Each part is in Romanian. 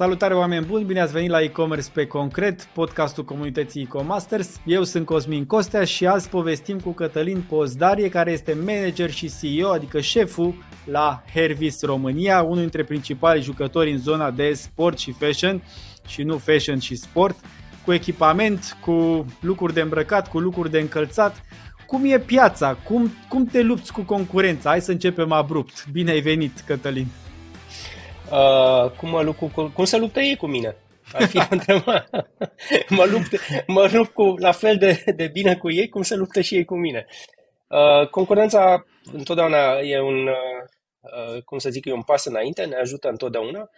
Salutare oameni buni, bine ați venit la e-commerce pe concret, podcastul comunității e-comasters. Eu sunt Cosmin Costea și azi povestim cu Cătălin Pozdarie, care este manager și CEO, adică șeful la Hervis România, unul dintre principalii jucători în zona de sport și fashion și nu fashion și sport, cu echipament, cu lucruri de îmbrăcat, cu lucruri de încălțat. Cum e piața? Cum, cum te lupți cu concurența? Hai să începem abrupt. Bine ai venit, Cătălin! Uh, cum, mă lupt cu, cum se luptă ei cu mine? Ar fi mă, lupt, mă lupt cu, la fel de, de bine cu ei cum se luptă și ei cu mine. Uh, concurența întotdeauna e un, uh, cum să zic, e un pas înainte, ne ajută întotdeauna.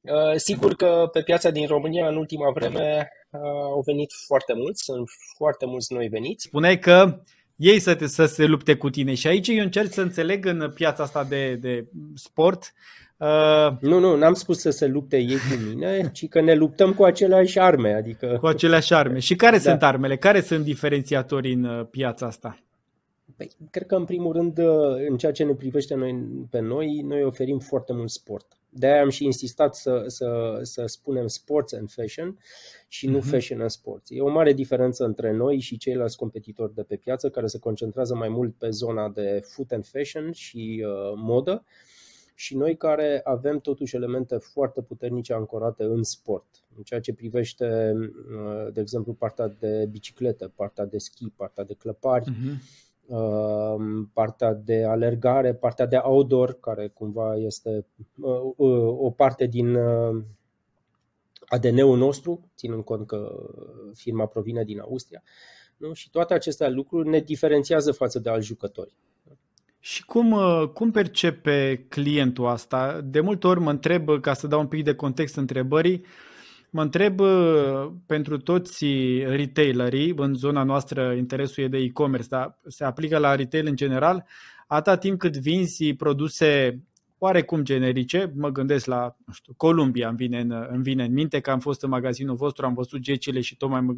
Uh, sigur că pe piața din România în ultima vreme uh, au venit foarte mulți, sunt foarte mulți noi veniți. Spuneai că ei să, te, să se lupte cu tine și aici eu încerc să înțeleg în piața asta de, de sport Uh, nu, nu, n-am spus să se lupte ei cu mine, ci că ne luptăm cu aceleași arme. Adică... Cu aceleași arme. Și care da. sunt armele? Care sunt diferențiatorii în uh, piața asta? Păi, cred că, în primul rând, uh, în ceea ce ne privește noi, pe noi, noi oferim foarte mult sport. De-aia am și insistat să, să, să spunem sports and fashion și nu uh-huh. fashion and sports. E o mare diferență între noi și ceilalți competitori de pe piață care se concentrează mai mult pe zona de food and fashion și uh, modă. Uh, și noi care avem totuși elemente foarte puternice ancorate în sport. În ceea ce privește, uh, de exemplu, partea de bicicletă, partea de schi, partea de clăpari, uh-huh. partea de alergare, partea de outdoor, care cumva este uh, o parte din ADN-ul nostru, ținând cont că firma provine din Austria. Nu? Și toate aceste lucruri ne diferențiază față de alți jucători. Și cum, uh, cum percepe clientul asta? De multe ori mă întreb, ca să dau un pic de context întrebării, mă întreb uh, pentru toți retailerii, în zona noastră interesul e de e-commerce, dar se aplică la retail în general, atâta timp cât vinzi produse oarecum generice, mă gândesc la, nu știu, Columbia îmi vine, în, îmi vine în minte că am fost în magazinul vostru, am văzut gecile și tocmai mă,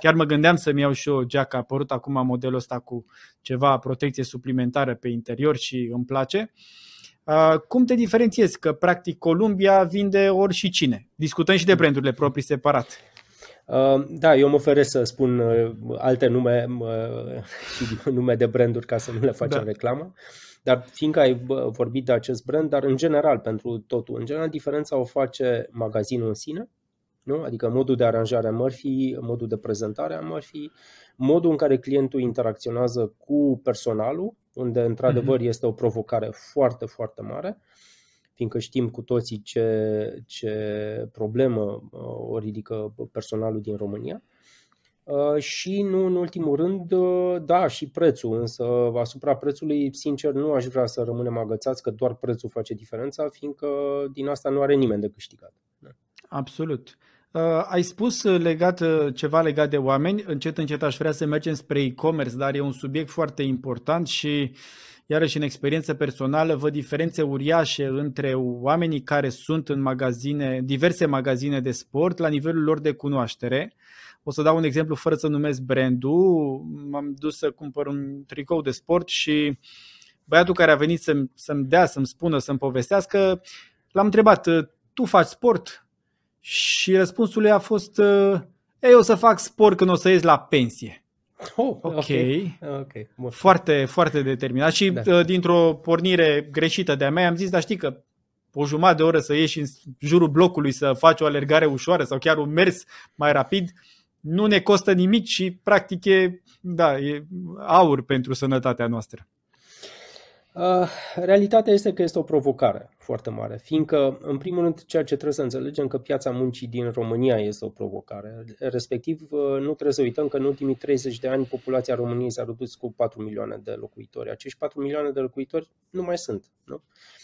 chiar mă gândeam să-mi iau și o geacă, a apărut acum modelul ăsta cu ceva protecție suplimentară pe interior și îmi place. Uh, cum te diferențiezi? Că practic Columbia vinde ori și cine. Discutăm și de brandurile proprii separat. Uh, da, eu mă oferesc să spun uh, alte nume și nume de branduri ca să nu le facem da. reclamă. Dar fiindcă ai vorbit de acest brand, dar în general pentru totul, în general diferența o face magazinul în sine, nu? adică modul de aranjare a mărfii, modul de prezentare a mărfii, modul în care clientul interacționează cu personalul, unde într-adevăr mhm. este o provocare foarte, foarte mare, fiindcă știm cu toții ce, ce problemă o ridică personalul din România. Uh, și nu în ultimul rând, uh, da, și prețul, însă asupra prețului, sincer, nu aș vrea să rămânem agățați că doar prețul face diferența, fiindcă din asta nu are nimeni de câștigat. Da. Absolut. Uh, ai spus legat, uh, ceva legat de oameni, încet încet aș vrea să mergem spre e-commerce, dar e un subiect foarte important și iarăși în experiență personală văd diferențe uriașe între oamenii care sunt în magazine, diverse magazine de sport la nivelul lor de cunoaștere o să dau un exemplu fără să numesc brandul. M-am dus să cumpăr un tricou de sport și băiatul care a venit să-mi, să-mi dea, să-mi spună, să-mi povestească, l-am întrebat, tu faci sport? Și răspunsul lui a fost, ei, o să fac sport când o să ies la pensie. Oh, ok. okay. okay. Foarte, foarte determinat. Și da. dintr-o pornire greșită de-a mea am zis, dar știi că o jumătate de oră să ieși în jurul blocului să faci o alergare ușoară sau chiar un mers mai rapid, nu ne costă nimic și practic e, da, e aur pentru sănătatea noastră. Uh, realitatea este că este o provocare foarte mare, fiindcă, în primul rând, ceea ce trebuie să înțelegem că piața muncii din România este o provocare. Respectiv, uh, nu trebuie să uităm că în ultimii 30 de ani populația României s-a redus cu 4 milioane de locuitori. Acești 4 milioane de locuitori nu mai sunt. Nu? Uh,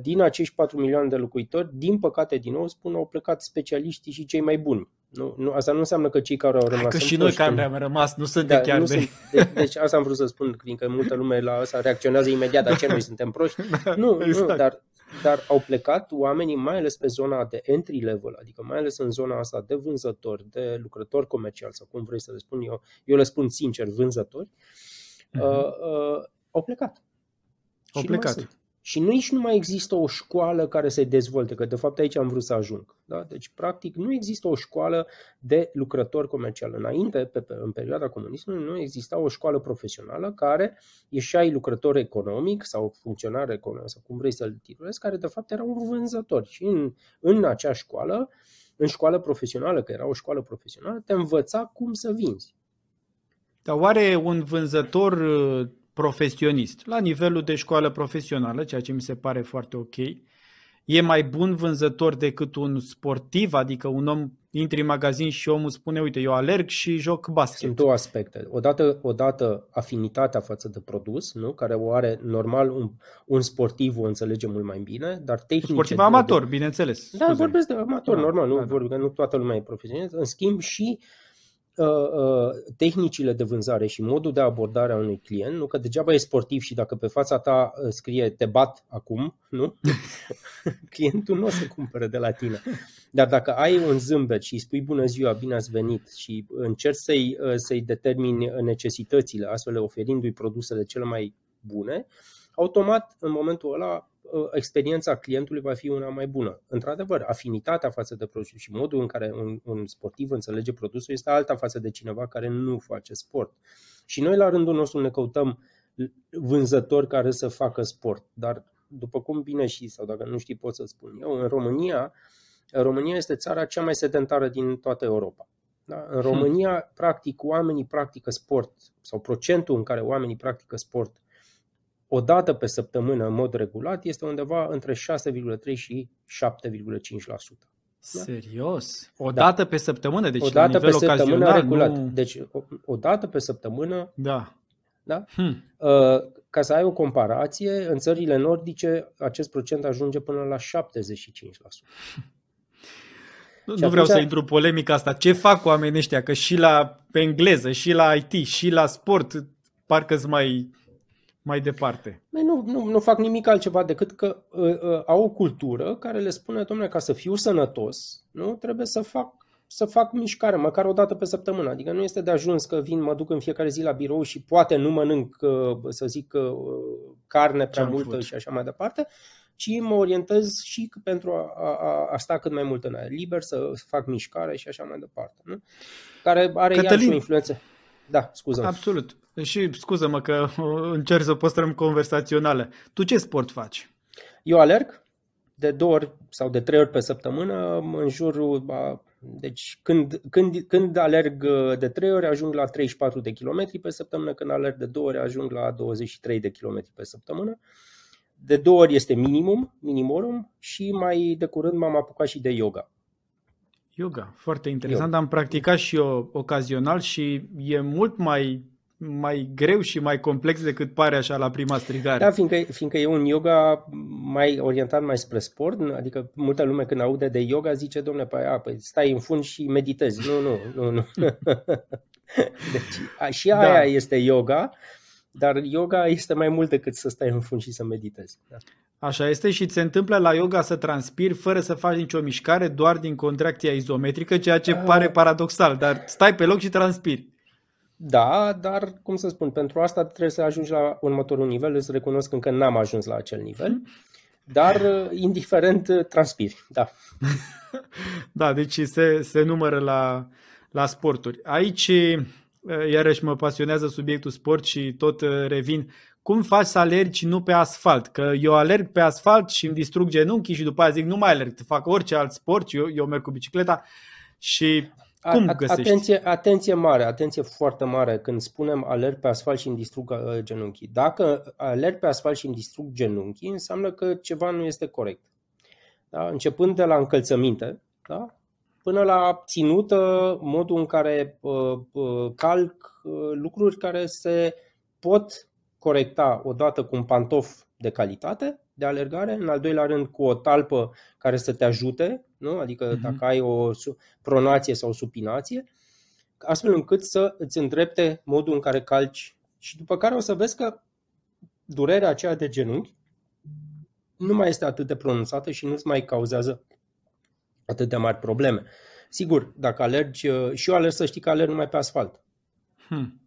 din acești 4 milioane de locuitori, din păcate, din nou spun, au plecat specialiștii și cei mai buni. Nu, nu, asta nu înseamnă că cei care au rămas Că și noi care am rămas nu suntem da, chiar nu de... Sunt, de... Deci asta am vrut să spun, fiindcă multă lume la asta reacționează imediat, dar ce noi suntem proști? Da, nu, exact. nu dar, dar au plecat oamenii mai ales pe zona de entry level, adică mai ales în zona asta de vânzători, de lucrători comerciali sau cum vrei să le spun eu, eu le spun sincer vânzători, uh-huh. uh, uh, au plecat. Au și plecat și nici nu mai există o școală care să-i dezvolte, că de fapt aici am vrut să ajung. Da? Deci, practic, nu există o școală de lucrători comercial. Înainte, pe, pe, în perioada comunismului, nu exista o școală profesională care ieșeai lucrător economic sau funcționar economic, sau cum vrei să-l titulezi, care de fapt era un vânzător. Și în, în acea școală, în școală profesională, că era o școală profesională, te învăța cum să vinzi. Dar oare un vânzător profesionist, la nivelul de școală profesională, ceea ce mi se pare foarte ok. E mai bun vânzător decât un sportiv, adică un om intri în magazin și omul spune, uite, eu alerg și joc basket. Sunt două aspecte. Odată, odată afinitatea față de produs, nu? care o are normal un, un sportiv o înțelege mult mai bine, dar tehnic. Sportiv amator, de... bineînțeles. Da, Scuze. vorbesc de amator, da, normal, nu, da, da. că nu toată lumea e profesionist. În schimb și uh, Uh, uh, tehnicile de vânzare și modul de abordare a unui client, nu că degeaba e sportiv și dacă pe fața ta uh, scrie te bat acum, nu? Clientul nu o să cumpere de la tine. Dar dacă ai un zâmbet și îi spui bună ziua, bine ați venit și încerci să-i, să-i determini necesitățile, astfel oferindu-i produsele cele mai bune, automat în momentul ăla Uh, experiența clientului va fi una mai bună. Într-adevăr, afinitatea față de produs și modul în care un, un sportiv înțelege produsul este alta față de cineva care nu face sport. Și noi, la rândul nostru, ne căutăm vânzători care să facă sport. Dar, după cum bine și, sau dacă nu știi, pot să spun eu, în România, România este țara cea mai sedentară din toată Europa. Da? În România, hmm. practic, oamenii practică sport, sau procentul în care oamenii practică sport o dată pe săptămână în mod regulat este undeva între 6,3 și 7,5%. Da? Serios? O da. dată pe săptămână? Deci o dată la nivel pe săptămână regulat. Nu... Deci o, o dată pe săptămână. Da. da? Hmm. Uh, ca să ai o comparație, în țările nordice acest procent ajunge până la 75%. Nu, nu vreau să intru polemica asta. Ce fac oamenii ăștia? Că și la pe engleză, și la IT, și la sport, parcă sunt mai mai departe? Nu, nu, nu fac nimic altceva decât că uh, uh, au o cultură care le spune, domnule, ca să fiu sănătos, nu trebuie să fac să fac mișcare, măcar o dată pe săptămână. Adică nu este de ajuns că vin, mă duc în fiecare zi la birou și poate nu mănânc, uh, să zic, uh, carne prea multă food. și așa mai departe, ci mă orientez și pentru a, a, a sta cât mai mult în aer liber, să fac mișcare și așa mai departe. Nu? Care are Cătălin, iarăși o influență. Da, scuză Absolut. Și scuză-mă că încerc să păstrăm conversaționale. Tu ce sport faci? Eu alerg de două ori sau de trei ori pe săptămână, în jurul. Deci când, când, când alerg de trei ori, ajung la 34 de kilometri pe săptămână, când alerg de două ori, ajung la 23 de kilometri pe săptămână. De două ori este minimum, minimorum și mai de curând m-am apucat și de yoga. Yoga, foarte interesant. Yoga. Am practicat și eu ocazional și e mult mai mai greu și mai complex decât pare așa la prima strigare. Da, fiindcă, fiindcă e un yoga mai orientat mai spre sport, adică multă lume când aude de yoga zice, domnule, păi, a, păi stai în fund și meditezi. Nu, nu, nu, nu. deci, a, și aia da. este yoga, dar yoga este mai mult decât să stai în fund și să meditezi. Da. Așa este și se întâmplă la yoga să transpiri fără să faci nicio mișcare, doar din contracția izometrică, ceea ce a... pare paradoxal, dar stai pe loc și transpiri. Da, dar, cum să spun, pentru asta trebuie să ajungi la următorul nivel. Îți recunosc că încă n-am ajuns la acel nivel, dar, indiferent, transpiri, da. da, deci se, se numără la, la sporturi. Aici, iarăși mă pasionează subiectul sport și tot revin. Cum faci să alergi nu pe asfalt? Că eu alerg pe asfalt și îmi distrug genunchii și după aia zic nu mai alerg, fac orice alt sport, eu, eu merg cu bicicleta și cum găsești? Atenție, atenție mare, atenție foarte mare când spunem alerg pe asfalt și îmi distrug uh, genunchii. Dacă alerg pe asfalt și îmi distrug genunchii, înseamnă că ceva nu este corect. Da? Începând de la încălțăminte, da? Până la ținută, modul în care uh, uh, calc uh, lucruri care se pot corecta odată cu un pantof de calitate de alergare, în al doilea rând cu o talpă care să te ajute, nu? adică uh-huh. dacă ai o pronație sau supinație, astfel încât să îți îndrepte modul în care calci și după care o să vezi că durerea aceea de genunchi nu mai este atât de pronunțată și nu-ți mai cauzează atât de mari probleme. Sigur, dacă alergi, și eu alerg să știi că alerg numai pe asfalt. Hmm.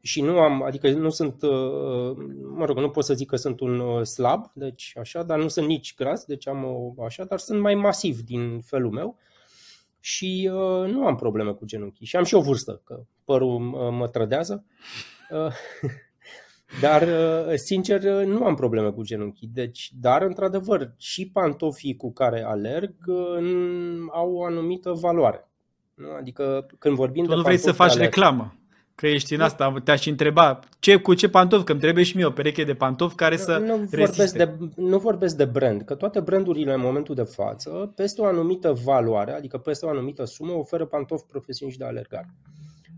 și nu am, adică nu sunt, uh, mă rog, nu pot să zic că sunt un uh, slab, deci așa, dar nu sunt nici gras, deci am o, așa, dar sunt mai masiv din felul meu și uh, nu am probleme cu genunchii. Și am și o vârstă, că părul uh, mă trădează. Uh, dar, uh, sincer, nu am probleme cu genunchii. Deci, dar, într-adevăr, și pantofii cu care alerg uh, au o anumită valoare. Adică când vorbim tu de nu vrei să faci alerg, reclamă. Că ești în asta, te-aș întreba ce, cu ce pantofi, că îmi trebuie și mie o pereche de pantofi care să nu vorbesc, de, nu vorbesc de brand, că toate brandurile în momentul de față, peste o anumită valoare, adică peste o anumită sumă, oferă pantofi profesioniști de alergare.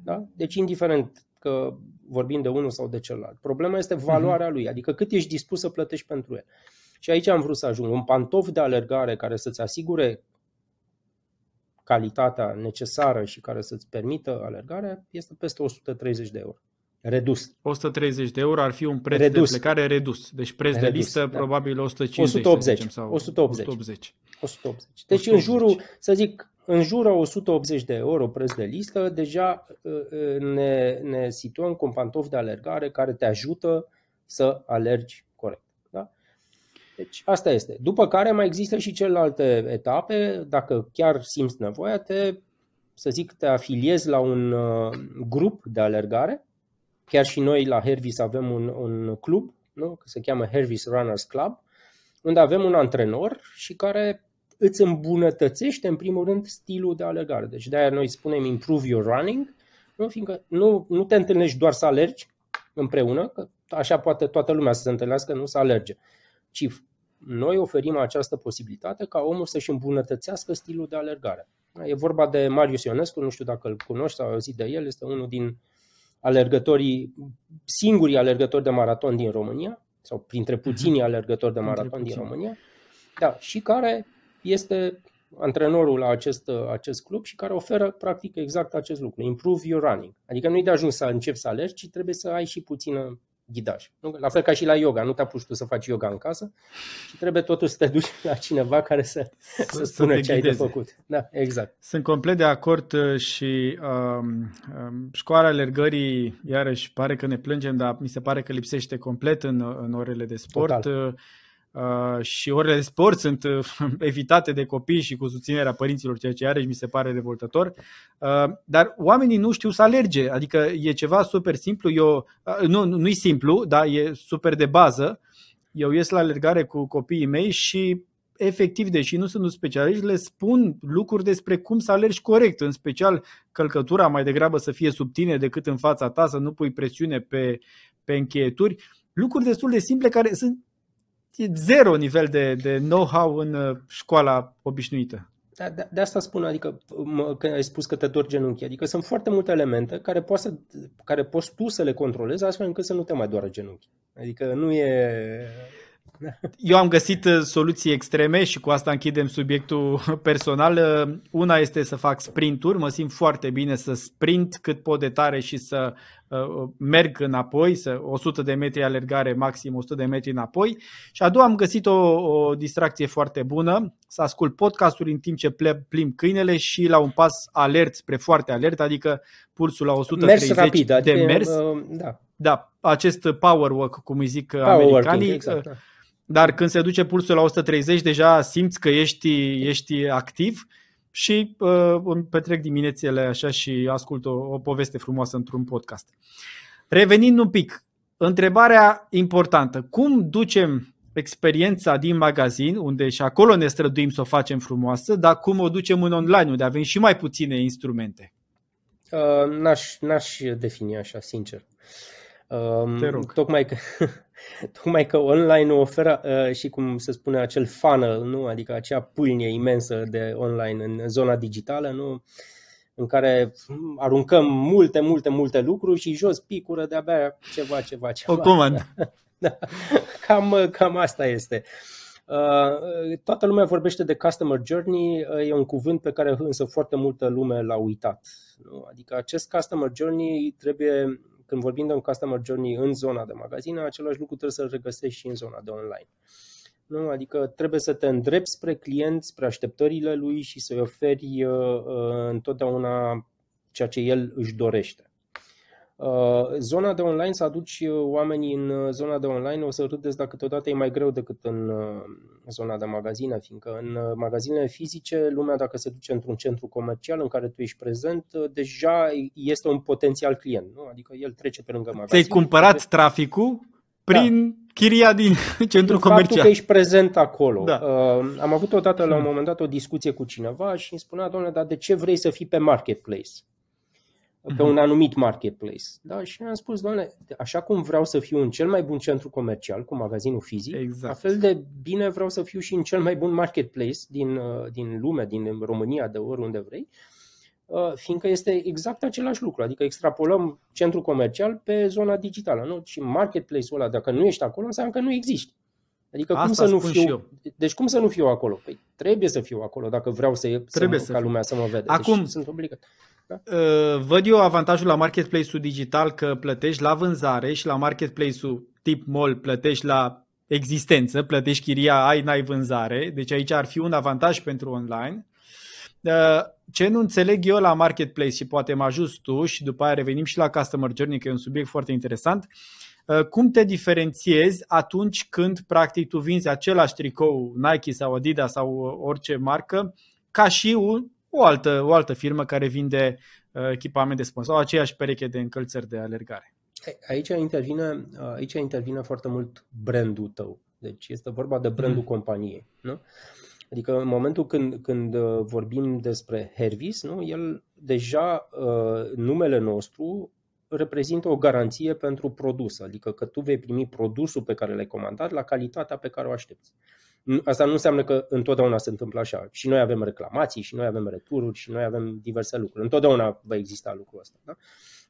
Da? Deci indiferent că vorbim de unul sau de celălalt. Problema este valoarea lui, adică cât ești dispus să plătești pentru el. Și aici am vrut să ajung. Un pantof de alergare care să-ți asigure calitatea necesară și care să-ți permită alergarea este peste 130 de euro. Redus. 130 de euro ar fi un preț redus. de plecare redus. Deci preț redus, de listă da. probabil 150. 180. Zicem, sau 180. 180. 180. Deci 180. în jurul, să zic, în jurul 180 de euro preț de listă, deja uh, uh, ne, ne situăm cu un pantof de alergare care te ajută să alergi deci asta este. După care mai există și celelalte etape. Dacă chiar simți nevoia, te, să zic, te afiliezi la un uh, grup de alergare. Chiar și noi la Hervis avem un, un club, nu? se cheamă Hervis Runners Club, unde avem un antrenor și care îți îmbunătățește în primul rând stilul de alergare. Deci de-aia noi spunem improve your running, nu? fiindcă nu, nu te întâlnești doar să alergi împreună, că așa poate toată lumea să se întâlnească, nu să alerge ci noi oferim această posibilitate ca omul să-și îmbunătățească stilul de alergare. E vorba de Marius Ionescu, nu știu dacă îl cunoști sau auzit de el, este unul din alergătorii, singurii alergători de maraton din România, sau printre puținii mhm. alergători de maraton din România, da, și care este antrenorul la acest, acest club și care oferă practic exact acest lucru, improve your running. Adică nu-i de ajuns să începi să alergi, ci trebuie să ai și puțină ghidaj. Nu? La fel ca și la yoga, nu te apuci tu să faci yoga în casă și trebuie totuși să te duci la cineva care să, să, să spună să ce ai de făcut. Da, exact. Sunt complet de acord uh, și um, um, școala alergării, iarăși, pare că ne plângem, dar mi se pare că lipsește complet în, în orele de sport. Total. Uh, Uh, și orele de sport sunt uh, evitate de copii și cu susținerea părinților, ceea ce iarăși mi se pare revoltător. Uh, dar oamenii nu știu să alerge, adică e ceva super simplu, eu, uh, nu, nu e simplu, dar e super de bază. Eu ies la alergare cu copiii mei și efectiv, deși nu sunt specialiști, le spun lucruri despre cum să alergi corect, în special călcătura mai degrabă să fie sub tine decât în fața ta, să nu pui presiune pe, pe încheieturi. Lucruri destul de simple care sunt e zero nivel de, de know-how în uh, școala obișnuită. Da, de, de asta spun, adică când ai spus că te dor genunchii, adică sunt foarte multe elemente care poți, să, care poți tu să le controlezi astfel încât să nu te mai doară genunchii. Adică nu e eu am găsit uh, soluții extreme și cu asta închidem subiectul personal. Uh, una este să fac sprinturi, mă simt foarte bine să sprint cât pot de tare și să uh, merg înapoi, să 100 de metri alergare, maxim 100 de metri înapoi. Și a doua am găsit o, o distracție foarte bună, să ascult podcasturi în timp ce plimb câinele și la un pas alert spre foarte alert, adică pulsul la 130 mers rapid, de adică, mers. Uh, da. da, acest power walk, cum îi zic power americanii. Working, exact, da dar când se duce pulsul la 130, deja simți că ești, ești activ și uh, îmi petrec diminețile așa și ascult o, o poveste frumoasă într-un podcast. Revenind un pic, întrebarea importantă. Cum ducem experiența din magazin, unde și acolo ne străduim să o facem frumoasă, dar cum o ducem în online, unde avem și mai puține instrumente? Uh, n-aș, n-aș defini așa, sincer. Uh, Te rog. Tocmai că, Tocmai că online oferă uh, și cum se spune acel funnel, nu? adică acea pâlnie imensă de online în zona digitală, nu? în care aruncăm multe, multe, multe lucruri și jos picură de-abia ceva, ceva, ceva. O comandă. da. cam, cam asta este. Uh, toată lumea vorbește de customer journey, uh, e un cuvânt pe care însă foarte multă lume l-a uitat. Nu? Adică acest customer journey trebuie când vorbim de un customer journey în zona de magazin, același lucru trebuie să-l regăsești și în zona de online. Nu? Adică trebuie să te îndrepți spre client, spre așteptările lui și să-i oferi uh, uh, întotdeauna ceea ce el își dorește. Uh, zona de online, să aduci uh, oamenii în uh, zona de online, o să râdeți dacă câteodată e mai greu decât în zona de magazine, fiindcă în magazinele fizice, lumea dacă se duce într-un centru comercial în care tu ești prezent, deja este un potențial client. Nu? Adică el trece pe lângă magazin. Ți-ai cumpărat de... traficul prin da. chiria din centru comercial. Faptul că ești prezent acolo. Da. Uh, am avut odată la un moment dat o discuție cu cineva și îmi spunea, domnule, dar de ce vrei să fii pe marketplace? Pe un anumit marketplace. Da? Și am spus, doamne, așa cum vreau să fiu în cel mai bun centru comercial, cu magazinul fizic, exact. la fel de bine vreau să fiu și în cel mai bun marketplace din, uh, din lume, din România, de oriunde vrei, uh, fiindcă este exact același lucru. Adică extrapolăm centru comercial pe zona digitală. Nu? Și marketplace-ul ăla, dacă nu ești acolo, înseamnă că nu existi. Adică Asta cum să nu fiu, deci cum să nu fiu acolo? Păi trebuie să fiu acolo dacă vreau să, trebuie să, să ca lumea să mă vede. Deci Acum, deci sunt obligat. Da? Uh, văd eu avantajul la marketplace-ul digital că plătești la vânzare și la marketplace-ul tip mall plătești la existență, plătești chiria, ai, n-ai vânzare, deci aici ar fi un avantaj pentru online. Uh, ce nu înțeleg eu la marketplace și poate mă ajut tu și după aia revenim și la customer journey, că e un subiect foarte interesant, uh, cum te diferențiezi atunci când practic tu vinzi același tricou Nike sau Adidas sau orice marcă ca și un o altă, o altă firmă care vinde uh, echipament de sport sau aceeași pereche de încălțări de alergare. Aici intervine, aici intervine foarte mult brandul tău. Deci este vorba de brandul mm. companiei. Nu? Adică în momentul când, când uh, vorbim despre Hervis, nu, el deja uh, numele nostru reprezintă o garanție pentru produs, adică că tu vei primi produsul pe care l-ai comandat la calitatea pe care o aștepți. Asta nu înseamnă că întotdeauna se întâmplă așa. Și noi avem reclamații, și noi avem retururi, și noi avem diverse lucruri. Întotdeauna va exista lucrul ăsta. Da?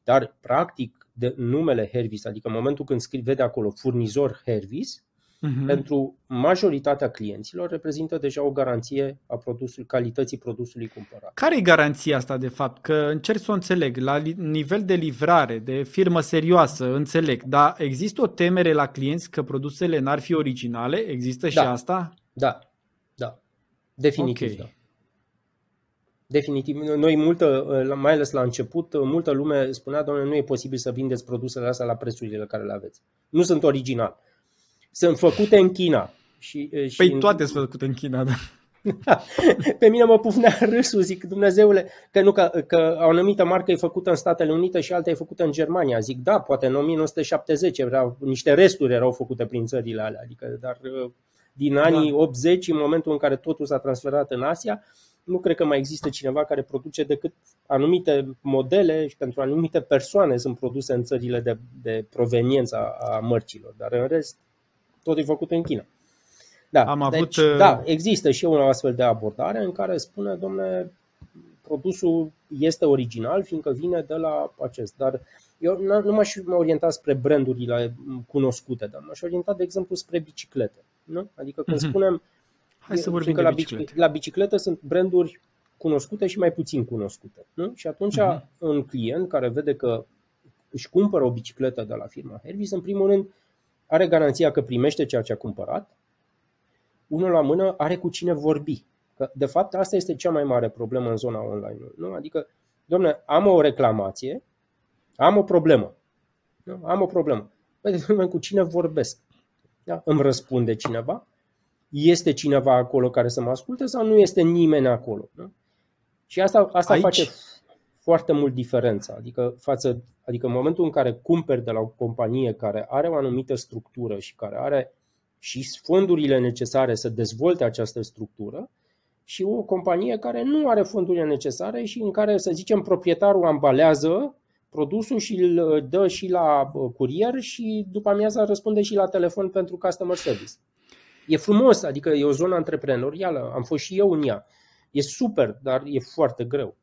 Dar, practic, de numele Hervis, adică în momentul când scrii, vede acolo furnizor Hervis, uh-huh. pentru majoritatea clienților reprezintă deja o garanție a produsului, calității produsului cumpărat. Care e garanția asta de fapt? Că încerc să o înțeleg. La nivel de livrare, de firmă serioasă, înțeleg, dar există o temere la clienți că produsele n-ar fi originale? Există și da. asta? Da, da. Definitiv, okay. da. Definitiv. Noi multă, mai ales la început, multă lume spunea, doamne, nu e posibil să vindeți produsele astea la prețurile care le aveți. Nu sunt original sunt făcute în China. Și, și păi toate sunt făcute în China, da. Pe mine mă pufnea râsul, zic, Dumnezeule, că, nu, că, că o anumită marcă e făcută în Statele Unite și alta e făcută în Germania. Zic, da, poate în 1970 erau, niște resturi erau făcute prin țările alea, adică, dar din anii da. 80, în momentul în care totul s-a transferat în Asia, nu cred că mai există cineva care produce decât anumite modele și pentru anumite persoane sunt produse în țările de, de proveniență a mărcilor, dar în rest tot e făcut în China. Da, Am avut, deci, uh, da, există și o astfel de abordare în care spune, domne, produsul este original, fiindcă vine de la acest. Dar eu nu m-aș orienta spre brandurile cunoscute, dar m-aș orienta, de exemplu, spre biciclete. Nu? Adică când mm-hmm. spunem Hai să vorbim de la biciclete. La biciclete sunt branduri cunoscute și mai puțin cunoscute. Nu? Și atunci uh-huh. un client care vede că își cumpără o bicicletă de la firma Hervis, în primul rând are garanția că primește ceea ce a cumpărat, unul la mână are cu cine vorbi. Că, de fapt, asta este cea mai mare problemă în zona online. Nu? Adică, domne, am o reclamație, am o problemă. Nu? Am o problemă. Păi, domne, cu cine vorbesc? Da? Îmi răspunde cineva? Este cineva acolo care să mă asculte sau nu este nimeni acolo? Nu? Și asta, asta Aici... face foarte mult diferența. Adică, față, adică în momentul în care cumperi de la o companie care are o anumită structură și care are și fondurile necesare să dezvolte această structură, și o companie care nu are fondurile necesare și în care, să zicem, proprietarul ambalează produsul și îl dă și la curier și după amiaza răspunde și la telefon pentru customer service. E frumos, adică e o zonă antreprenorială, am fost și eu în ea. E super, dar e foarte greu.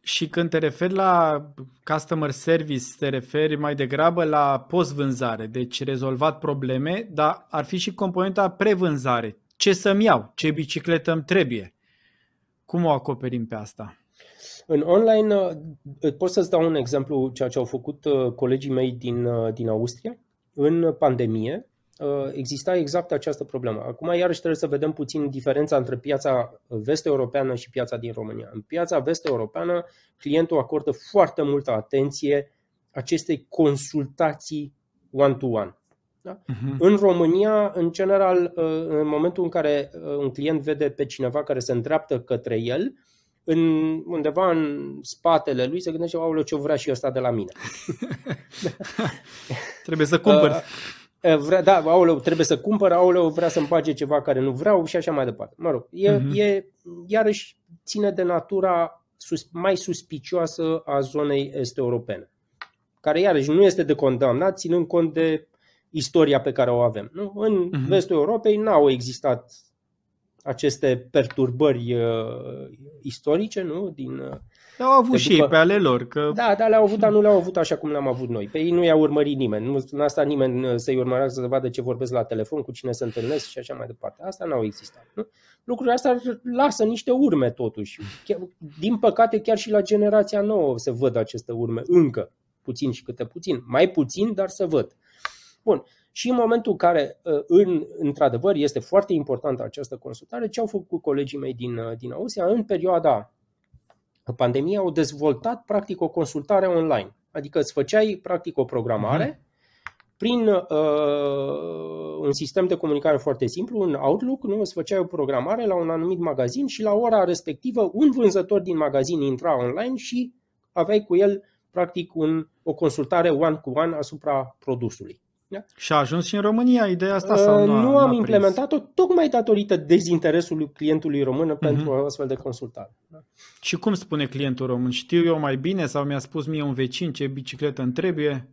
Și când te referi la customer service, te referi mai degrabă la post-vânzare, deci rezolvat probleme, dar ar fi și componenta prevânzare. Ce să-mi iau? Ce bicicletă îmi trebuie? Cum o acoperim pe asta? În online uh, pot să-ți dau un exemplu ceea ce au făcut uh, colegii mei din, uh, din Austria în pandemie. Uh, exista exact această problemă. Acum, iarăși, trebuie să vedem puțin diferența între piața vest-europeană și piața din România. În piața vest-europeană, clientul acordă foarte multă atenție acestei consultații one-to-one. Da? Uh-huh. În România, în general, în momentul în care un client vede pe cineva care se îndreaptă către el, în, undeva în spatele lui se gândește, aoleu, ce vrea și ăsta de la mine. Trebuie să cumpăr. Uh, vrea, da, aoleu, trebuie să cumpăr, aoleu, vrea să-mi bage ceva care nu vreau și așa mai departe. Mă rog, e, uh-huh. e iarăși ține de natura sus, mai suspicioasă a zonei este europene, care iarăși nu este de condamnat, ținând cont de istoria pe care o avem. Nu? În uh-huh. vestul Europei n-au existat aceste perturbări uh, istorice, nu? Din, uh, le-au avut și după... ei pe ale lor. Că... Da, dar le-au avut, dar nu le-au avut așa cum le-am avut noi. Pe ei nu i-a urmărit nimeni. Nu, nu a stat nimeni uh, să-i urmărească să vadă ce vorbesc la telefon, cu cine se întâlnesc și așa mai departe. Asta n-au existat. Nu? Lucrurile astea lasă niște urme totuși. Chiar, din păcate, chiar și la generația nouă se văd aceste urme. Încă. Puțin și câte puțin. Mai puțin, dar se văd. Bun. Și în momentul în care, uh, în, într-adevăr, este foarte importantă această consultare, ce au făcut colegii mei din, uh, din Austria în perioada pandemiei, au dezvoltat practic o consultare online. Adică îți făceai practic o programare uh-huh. prin uh, un sistem de comunicare foarte simplu, un Outlook, nu? îți făceai o programare la un anumit magazin și la ora respectivă un vânzător din magazin intra online și aveai cu el practic un, o consultare one-to-one asupra produsului. Da? Și a ajuns și în România ideea asta? Sau nu, nu am implementat-o tocmai datorită dezinteresului clientului român uh-huh. pentru o astfel de consultare. Da? Și cum spune clientul român? Știu eu mai bine sau mi-a spus mie un vecin ce bicicletă îmi trebuie?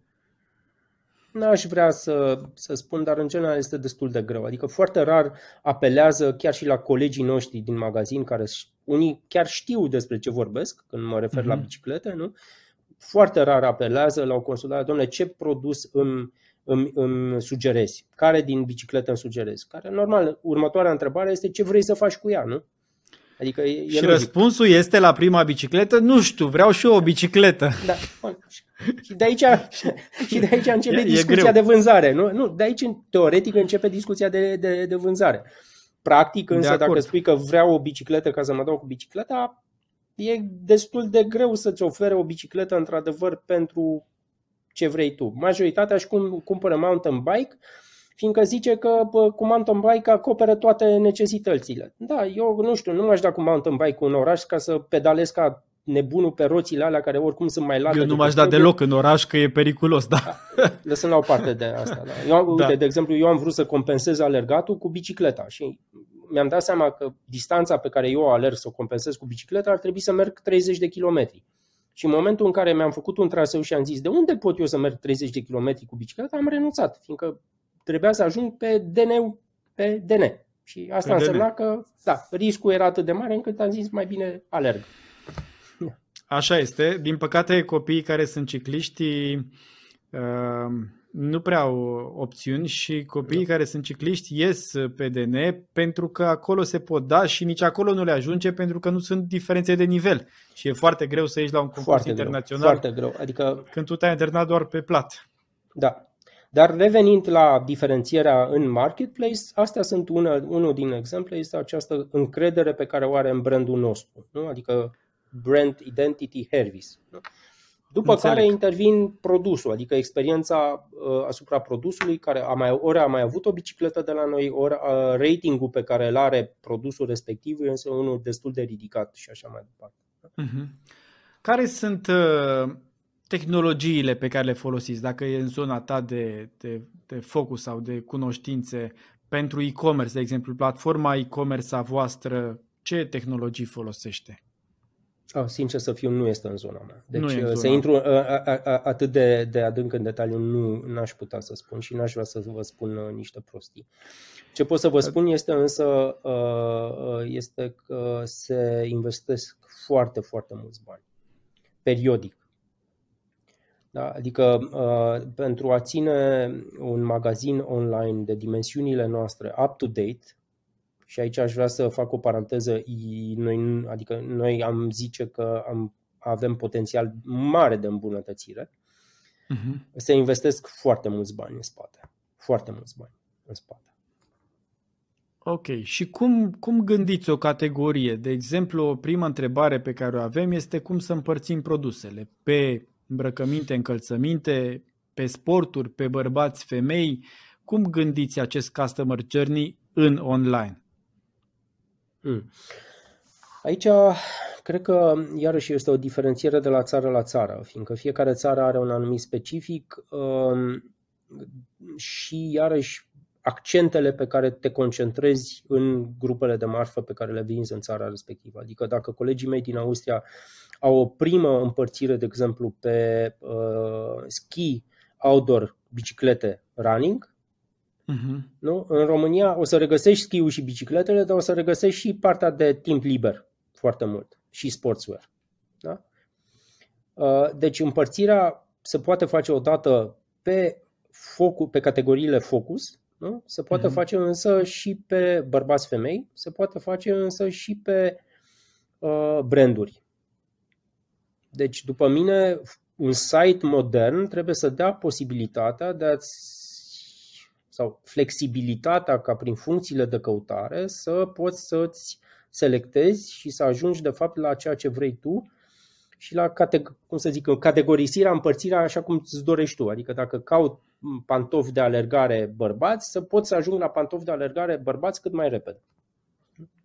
N-aș vrea să, să spun, dar în general este destul de greu. Adică foarte rar apelează chiar și la colegii noștri din magazin, care unii chiar știu despre ce vorbesc, când mă refer uh-huh. la mhm. biciclete, nu? Foarte rar apelează la o consultare, domnule, ce produs îmi îmi, îmi sugerezi? Care din bicicletă îmi sugerezi? Care, normal, următoarea întrebare este ce vrei să faci cu ea, nu? Adică e, și logic. răspunsul este la prima bicicletă, nu știu, vreau și eu o bicicletă. Da. Și de aici, și de aici începe e, discuția e de vânzare. Nu? nu, de aici, teoretic, începe discuția de, de, de vânzare. Practic, însă, dacă spui că vreau o bicicletă ca să mă dau cu bicicleta, e destul de greu să-ți ofere o bicicletă, într-adevăr, pentru ce vrei tu. Majoritatea își cumpără mountain bike fiindcă zice că bă, cu mountain bike acoperă toate necesitățile. Da, eu nu știu, nu m-aș da cu mountain bike în oraș ca să pedalez ca nebunul pe roțile alea care oricum sunt mai late. Eu nu m-aș da deloc în oraș că e periculos, da. da lăsând la o parte de asta. Da. Eu, da. uite, de exemplu, eu am vrut să compensez alergatul cu bicicleta și mi-am dat seama că distanța pe care eu alerg să o compensez cu bicicleta ar trebui să merg 30 de kilometri. Și în momentul în care mi-am făcut un traseu și am zis de unde pot eu să merg 30 de km cu bicicleta, am renunțat, fiindcă trebuia să ajung pe DN, pe DN. Și asta pe însemna DN. că da, riscul era atât de mare încât am zis mai bine alerg. Așa este. Din păcate, copiii care sunt cicliști uh, nu prea au opțiuni și copiii da. care sunt cicliști ies pe DN pentru că acolo se pot da și nici acolo nu le ajunge pentru că nu sunt diferențe de nivel și e foarte greu să ieși la un concurs foarte internațional. Greu, foarte greu. Adică... Când tu te-ai internat doar pe plat. Da. Dar revenind la diferențierea în marketplace, astea sunt una, unul din exemple, este această încredere pe care o are în brandul nostru. Nu? Adică brand identity Hervis. Nu? După Înțeleg. care intervin produsul, adică experiența uh, asupra produsului, care a mai, ori a mai avut o bicicletă de la noi, ori uh, ratingul pe care îl are produsul respectiv este unul destul de ridicat și așa mai departe. Uh-huh. Care sunt uh, tehnologiile pe care le folosiți, dacă e în zona ta de, de, de focus sau de cunoștințe pentru e-commerce, de exemplu, platforma e-commerce a voastră, ce tehnologii folosește? Oh, sincer să fiu, nu este în zona mea. Deci nu uh, să intru a, a, a, atât de, de adânc în detaliu nu aș putea să spun și n-aș vrea să vă spun uh, niște prostii. Ce pot să vă spun este însă uh, este că se investesc foarte, foarte mulți bani. Periodic. Da? Adică pentru a ține un magazin online de dimensiunile noastre up-to-date, și aici aș vrea să fac o paranteză. Noi, adică noi am zice că am, avem potențial mare de îmbunătățire. Uh-huh. Se investesc foarte mulți bani în spate. Foarte mulți bani în spate. Ok. Și cum, cum gândiți o categorie? De exemplu, o primă întrebare pe care o avem este cum să împărțim produsele pe îmbrăcăminte, încălțăminte, pe sporturi, pe bărbați, femei. Cum gândiți acest customer journey în online? Hmm. Aici cred că iarăși este o diferențiere de la țară la țară, fiindcă fiecare țară are un anumit specific um, și iarăși accentele pe care te concentrezi în grupele de marfă pe care le vinzi în țara respectivă. Adică dacă colegii mei din Austria au o primă împărțire, de exemplu, pe uh, ski, outdoor, biciclete, running, uh-huh. nu? în România o să regăsești schiul și bicicletele, dar o să regăsești și partea de timp liber foarte mult și sportswear. Da? Uh, deci împărțirea se poate face odată pe, focus, pe categoriile focus, nu? se poate uh-huh. face însă și pe bărbați-femei, se poate face însă și pe uh, branduri. Deci, după mine, un site modern trebuie să dea posibilitatea de a sau flexibilitatea ca prin funcțiile de căutare să poți să-ți selectezi și să ajungi de fapt la ceea ce vrei tu și la cum să zic, categorisirea, împărțirea așa cum îți dorești tu. Adică dacă caut pantofi de alergare bărbați, să poți să ajung la pantofi de alergare bărbați cât mai repede.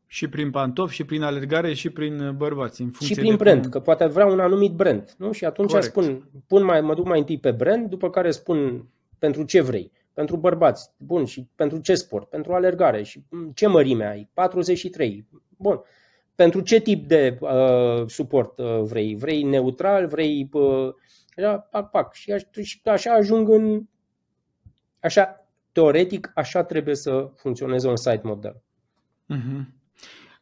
Și prin pantofi, și prin alergare, și prin bărbați. În și prin brand, cum... că poate vrea un anumit brand. Nu? Și atunci Corect. spun, pun mai, mă duc mai întâi pe brand, după care spun pentru ce vrei. Pentru bărbați, bun, și pentru ce sport? Pentru alergare. Și ce mărime ai? 43. Bun. Pentru ce tip de uh, suport uh, vrei? Vrei neutral? Vrei... Uh, așa, pac, pac. Și, aș, și așa ajung în... Așa, teoretic, așa trebuie să funcționeze un site model. Uh-huh.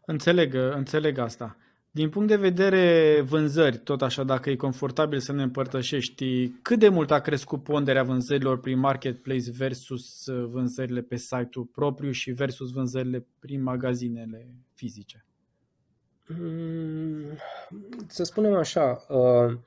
Înțeleg, înțeleg asta. Din punct de vedere vânzări, tot așa, dacă e confortabil să ne împărtășești, cât de mult a crescut ponderea vânzărilor prin marketplace versus uh, vânzările pe site-ul propriu și versus vânzările prin magazinele fizice? Mm, să spunem așa, uh,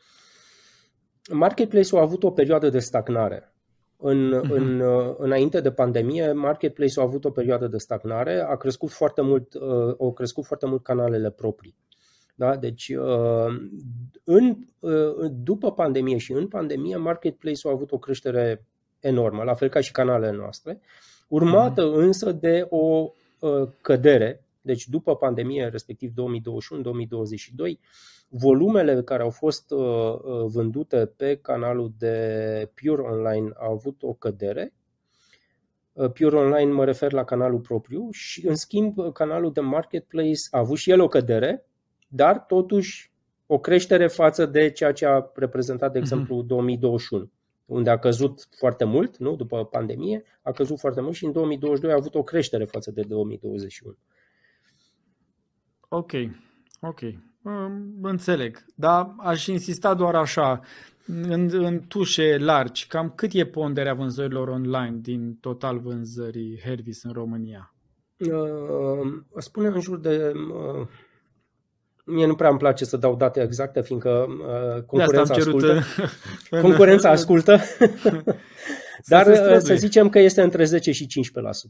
marketplace-ul a avut o perioadă de stagnare. În, uh-huh. în, uh, înainte de pandemie, marketplace-ul a avut o perioadă de stagnare, a crescut foarte mult, au crescut foarte mult canalele proprii. Da? Deci, uh, în, uh, după pandemie și în pandemie, marketplace-ul a avut o creștere enormă, la fel ca și canalele noastre, urmată mm. însă de o uh, cădere, deci după pandemie, respectiv 2021-2022, volumele care au fost vândute pe canalul de Pure Online au avut o cădere. Pure Online mă refer la canalul propriu și, în schimb, canalul de Marketplace a avut și el o cădere, dar totuși o creștere față de ceea ce a reprezentat, de mhm. exemplu, 2021 unde a căzut foarte mult, nu? după pandemie, a căzut foarte mult și în 2022 a avut o creștere față de 2021. Ok, ok, înțeleg, dar aș insista doar așa, în, în tușe largi, cam cât e ponderea vânzărilor online din total vânzării Hervis în România? Uh, spune în jur de uh, Mie nu prea îmi place să dau date exacte, fiindcă uh, concurența ascultă. concurența ascultă. Dar uh, să zicem că este între 10 și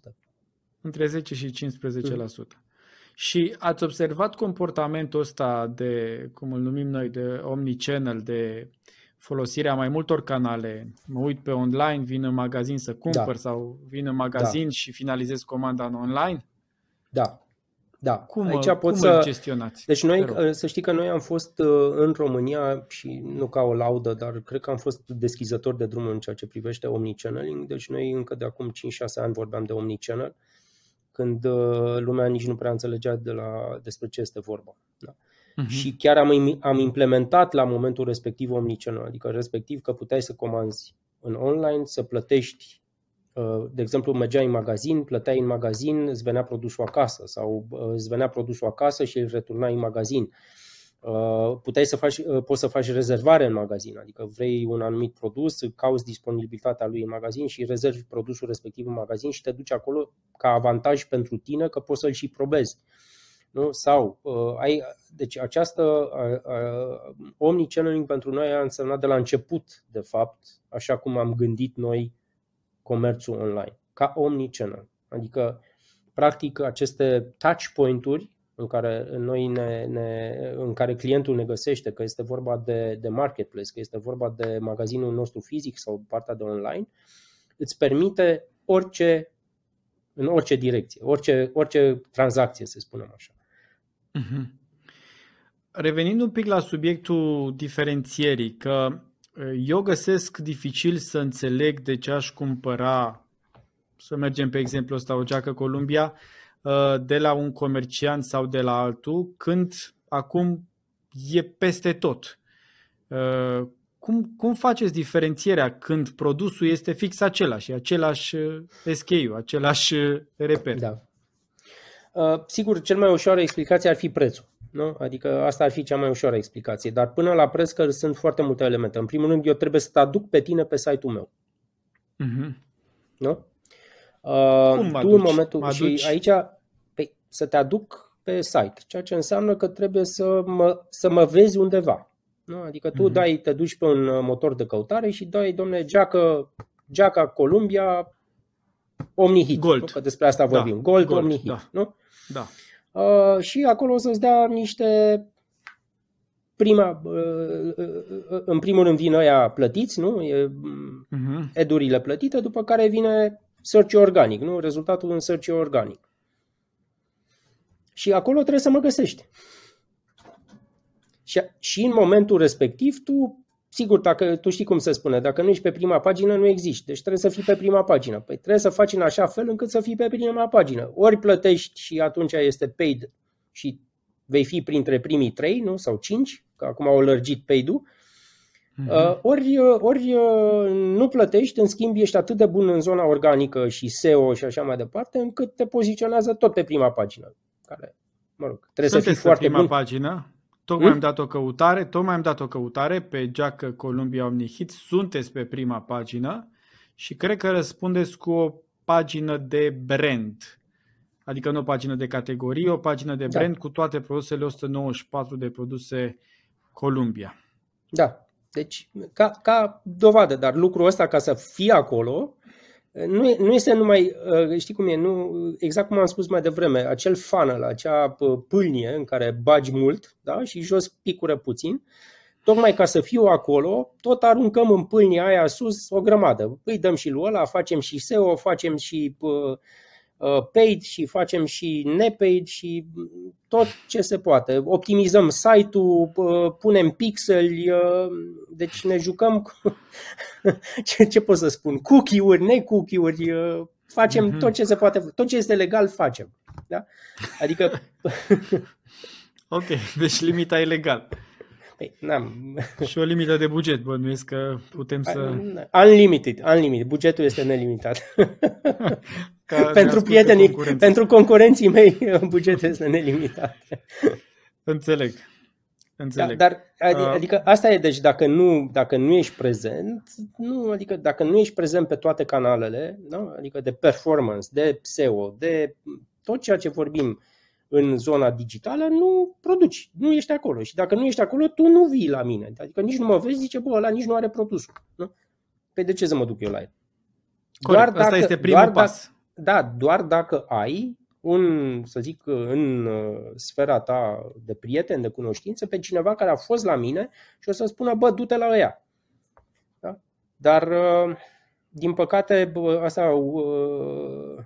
15%. Între 10 și 15%. Mm. Și ați observat comportamentul ăsta de, cum îl numim noi, de omnichannel, de folosirea mai multor canale. Mă uit pe online, vin în magazin să cumpăr da. sau vin în magazin da. și finalizez comanda în online? Da, da, cum, aici pot cum să... gestionați? Deci noi, să știi că noi am fost uh, în România și nu ca o laudă, dar cred că am fost deschizători de drum în ceea ce privește omnichanneling. Deci noi încă de acum 5-6 ani vorbeam de omnichannel, când uh, lumea nici nu prea înțelegea de la, despre ce este vorba. Da. Uh-huh. Și chiar am, am implementat la momentul respectiv omnichannel, adică respectiv că puteai să comanzi în online, să plătești Uh, de exemplu, mergeai în magazin, plăteai în magazin, îți venea produsul acasă sau uh, îți venea produsul acasă și îl returnai în magazin. Uh, puteai să faci, poți să faci rezervare în magazin, adică vrei un anumit produs, cauți disponibilitatea lui în magazin și rezervi produsul respectiv în magazin și te duci acolo ca avantaj pentru tine că poți să-l și probezi. Nu? Sau uh, ai, deci această uh, uh, omnichanneling pentru noi a însemnat de la început, de fapt, așa cum am gândit noi comerțul online, ca omnichannel. Adică, practic, aceste touch point-uri în care noi ne, ne, în care clientul ne găsește, că este vorba de, de marketplace, că este vorba de magazinul nostru fizic sau partea de online, îți permite orice, în orice direcție, orice, orice tranzacție, să spunem așa. Uh-huh. Revenind un pic la subiectul diferențierii, că eu găsesc dificil să înțeleg de ce aș cumpăra, să mergem pe exemplu ăsta, o geacă Columbia, de la un comerciant sau de la altul, când acum e peste tot. Cum, cum faceți diferențierea când produsul este fix același, același SKU, același reper? Da. sigur, cel mai ușoară explicație ar fi prețul. Nu? Adică asta ar fi cea mai ușoară explicație. Dar până la preț că sunt foarte multe elemente. În primul rând, eu trebuie să te aduc pe tine pe site-ul meu. Uh-huh. Nu? Uh, Cum tu în momentul și aici pe, să te aduc pe site, ceea ce înseamnă că trebuie să mă, să mă vezi undeva. Nu? Adică tu uh-huh. dai, te duci pe un uh, motor de căutare și dai, domne, geacă, geaca Columbia Omnihit. Gold. Nu? Că despre asta da. vorbim. Gold, Gold Omnihit. Da. Nu? Da. Uh, și acolo o să-ți dea niște prima, uh, uh, în primul rând vin ăia plătiți, nu? E, uh-huh. Edurile plătite, după care vine search organic, nu? Rezultatul în search organic. Și acolo trebuie să mă găsești. Și, și în momentul respectiv tu Sigur, dacă tu știi cum se spune, dacă nu ești pe prima pagină, nu existi. Deci trebuie să fii pe prima pagină. Păi trebuie să faci în așa fel încât să fii pe prima pagină. Ori plătești și atunci este paid și vei fi printre primii trei, nu? Sau cinci, că acum au lărgit paid-ul. Uh-huh. Ori, ori nu plătești, în schimb ești atât de bun în zona organică și SEO și așa mai departe, încât te poziționează tot pe prima pagină. Care, mă rog, trebuie Sunteți să fii foarte prima bun. pagină? Tocmai hmm? am dat o căutare, tocmai am dat o căutare pe Jack Columbia Omnihit, sunteți pe prima pagină și cred că răspundeți cu o pagină de brand. Adică nu o pagină de categorie, o pagină de da. brand da. cu toate produsele 194 de produse Columbia. Da, deci ca, ca dovadă, dar lucrul ăsta ca să fie acolo nu, nu este numai, uh, știi cum e, nu, exact cum am spus mai devreme, acel funnel, acea pâlnie în care bagi mult da? și jos picură puțin, tocmai ca să fiu acolo, tot aruncăm în pâlnia aia sus o grămadă. Îi dăm și lui ăla, facem și SEO, facem și uh, Uh, paid și facem și nepaid și tot ce se poate. Optimizăm site-ul, uh, punem pixeli, uh, deci ne jucăm cu, ce, ce pot să spun, cookie-uri, ne-cookie-uri, facem mm-hmm. tot ce se poate, tot ce este legal facem. Da? Adică... ok, deci limita e legal. Păi, n-am. Și o limită de buget, bănuiesc că putem să... Unlimited, unlimited. Bugetul este nelimitat. pentru prietenii, concurenții. pentru concurenții mei, bugetul este nelimitat. Înțeleg. Înțeleg. Da, dar adică asta e, deci dacă nu, dacă nu ești prezent, nu, adică dacă nu ești prezent pe toate canalele, da? adică de performance, de SEO, de tot ceea ce vorbim, în zona digitală, nu produci, nu ești acolo. Și dacă nu ești acolo, tu nu vii la mine. Adică nici nu mă vezi, zice, bă, ăla nici nu are produsul. Nu? Păi de ce să mă duc eu la el? Corect, doar asta este primul doar pas. Dacă, da, doar dacă ai un, să zic, în uh, sfera ta de prieten, de cunoștință, pe cineva care a fost la mine și o să spună, bă, du-te la ea. Da? Dar, uh, din păcate, bă, asta uh,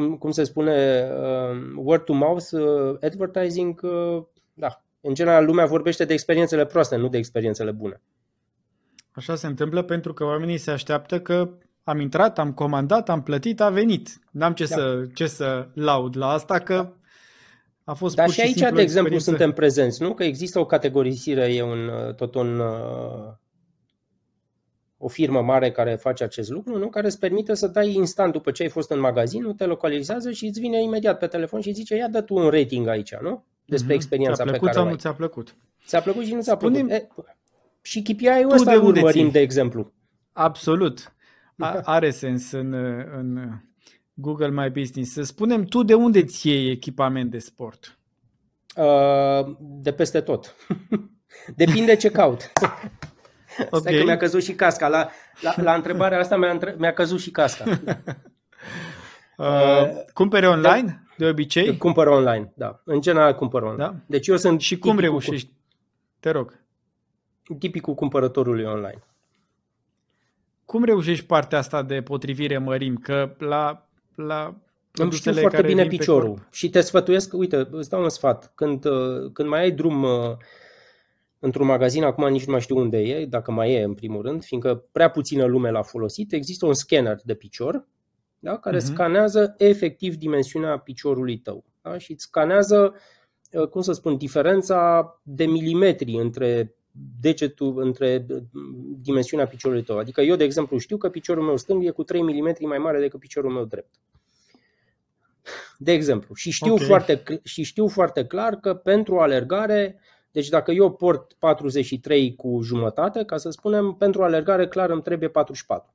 cum, cum se spune, uh, word to mouth uh, advertising, uh, da, în general lumea vorbește de experiențele proaste, nu de experiențele bune. Așa se întâmplă pentru că oamenii se așteaptă că am intrat, am comandat, am plătit, a venit. N-am ce, da. să, ce să laud la asta, că a fost Dar pur și aici, de exemplu, experiență... suntem prezenți, nu? Că există o categorisire, e un, tot un, uh, o firmă mare care face acest lucru, nu? care îți permite să dai instant după ce ai fost în magazin, nu te localizează și îți vine imediat pe telefon și zice ia dă tu un rating aici, nu? Despre mm-hmm. experiența pe care sau nu ți-a plăcut? Ți-a plăcut și nu ți-a plăcut. E, și KPI-ul ăsta de urmărim, ții? de exemplu. Absolut. A, are sens în, în Google My Business. Să spunem, tu de unde ți iei echipament de sport? Uh, de peste tot. Depinde ce caut. Okay. Stai că mi-a căzut și casca. La, la, la întrebarea asta mi-a, mi-a căzut și casca. uh, cumpere online? de obicei? Cumpăr online, da. În general cumpăr online. Da? Deci eu sunt Și cum reușești? Cu... Te rog. Tipicul cumpărătorului online. Cum reușești partea asta de potrivire mărim? Că la, la îmi știu foarte bine piciorul și te sfătuiesc, uite, îți dau un sfat. Când, uh, când mai ai drum uh, într-un magazin, acum nici nu mai știu unde e, dacă mai e în primul rând, fiindcă prea puțină lume l-a folosit, există un scanner de picior da, care uh-huh. scanează efectiv dimensiunea piciorului tău da, și îți scanează, uh, cum să spun, diferența de milimetri între degetul, între dimensiunea piciorului tău. Adică eu, de exemplu, știu că piciorul meu stâng e cu 3 mm mai mare decât piciorul meu drept. De exemplu. Și știu, okay. foarte, și știu foarte clar că pentru alergare, deci dacă eu port 43 cu jumătate, ca să spunem, pentru alergare clar îmi trebuie 44.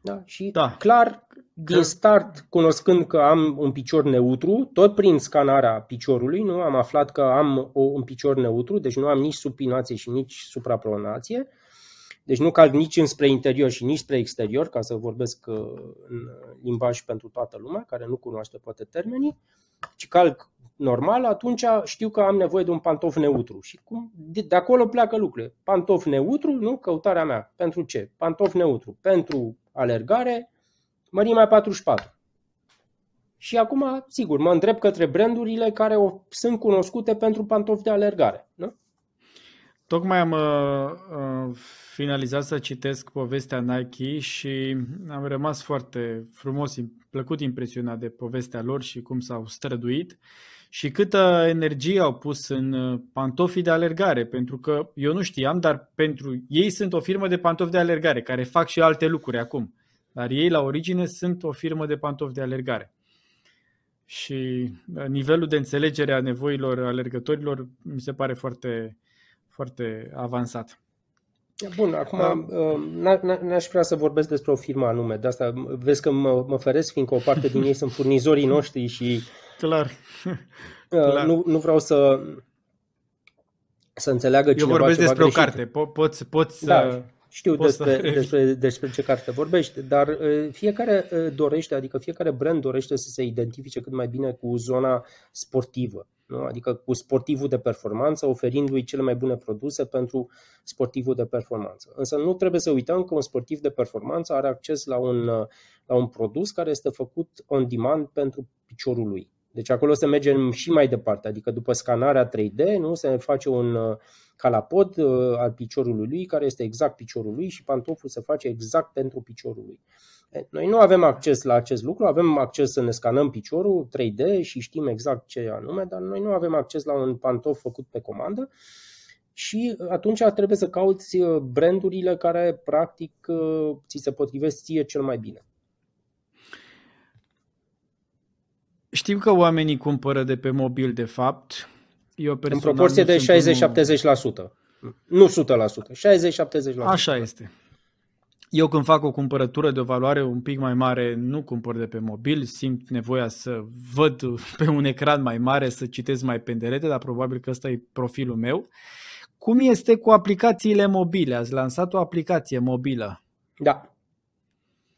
Da? Și da. clar, din start, cunoscând că am un picior neutru, tot prin scanarea piciorului, nu am aflat că am un picior neutru, deci nu am nici supinație și nici suprapronație, deci nu calc nici înspre interior și nici spre exterior, ca să vorbesc uh, în limbaj pentru toată lumea, care nu cunoaște poate termenii, ci calc normal, atunci știu că am nevoie de un pantof neutru. Și cum, de, de acolo pleacă lucrurile. Pantof neutru, nu? Căutarea mea. Pentru ce? Pantof neutru. Pentru alergare, mărimea 44. Și acum, sigur, mă îndrept către brandurile care o, sunt cunoscute pentru pantofi de alergare. Nu? Tocmai am uh, uh, finalizat să citesc povestea Nike și am rămas foarte frumos, plăcut impresionat de povestea lor și cum s-au străduit și câtă energie au pus în uh, pantofii de alergare, pentru că eu nu știam, dar pentru ei sunt o firmă de pantofi de alergare, care fac și alte lucruri acum. Dar ei, la origine, sunt o firmă de pantofi de alergare. Și uh, nivelul de înțelegere a nevoilor alergătorilor mi se pare foarte, foarte avansat. Bun, acum uh, n-aș vrea să vorbesc despre o firmă anume, de asta vezi că mă, mă feresc, fiindcă o parte din ei sunt furnizorii noștri și Clar. Uh, Clar. Nu, nu vreau să să înțeleagă cineva Eu vorbesc despre greșit. o carte, po- poți, poți da. să știu despre, despre, despre ce carte vorbești, dar uh, fiecare uh, dorește, adică fiecare brand dorește să se identifice cât mai bine cu zona sportivă, nu? adică cu sportivul de performanță, oferindu-i cele mai bune produse pentru sportivul de performanță. Însă nu trebuie să uităm că un sportiv de performanță are acces la un, uh, la un produs care este făcut on demand pentru piciorul lui. Deci acolo se mergem și mai departe, adică după scanarea 3D, nu se face un calapod uh, al piciorului lui, care este exact piciorul lui și pantoful se face exact pentru piciorul lui. Noi nu avem acces la acest lucru, avem acces să ne scanăm piciorul 3D și știm exact ce anume, dar noi nu avem acces la un pantof făcut pe comandă și atunci trebuie să cauți uh, brandurile care practic uh, ți se potrivesc ție cel mai bine. Știm că oamenii cumpără de pe mobil, de fapt, eu în proporție de 60-70%. Nu 100%, 60-70%. Așa este. Eu când fac o cumpărătură de o valoare un pic mai mare, nu cumpăr de pe mobil, simt nevoia să văd pe un ecran mai mare, să citesc mai pendelete, dar probabil că ăsta e profilul meu. Cum este cu aplicațiile mobile? Ați lansat o aplicație mobilă? Da.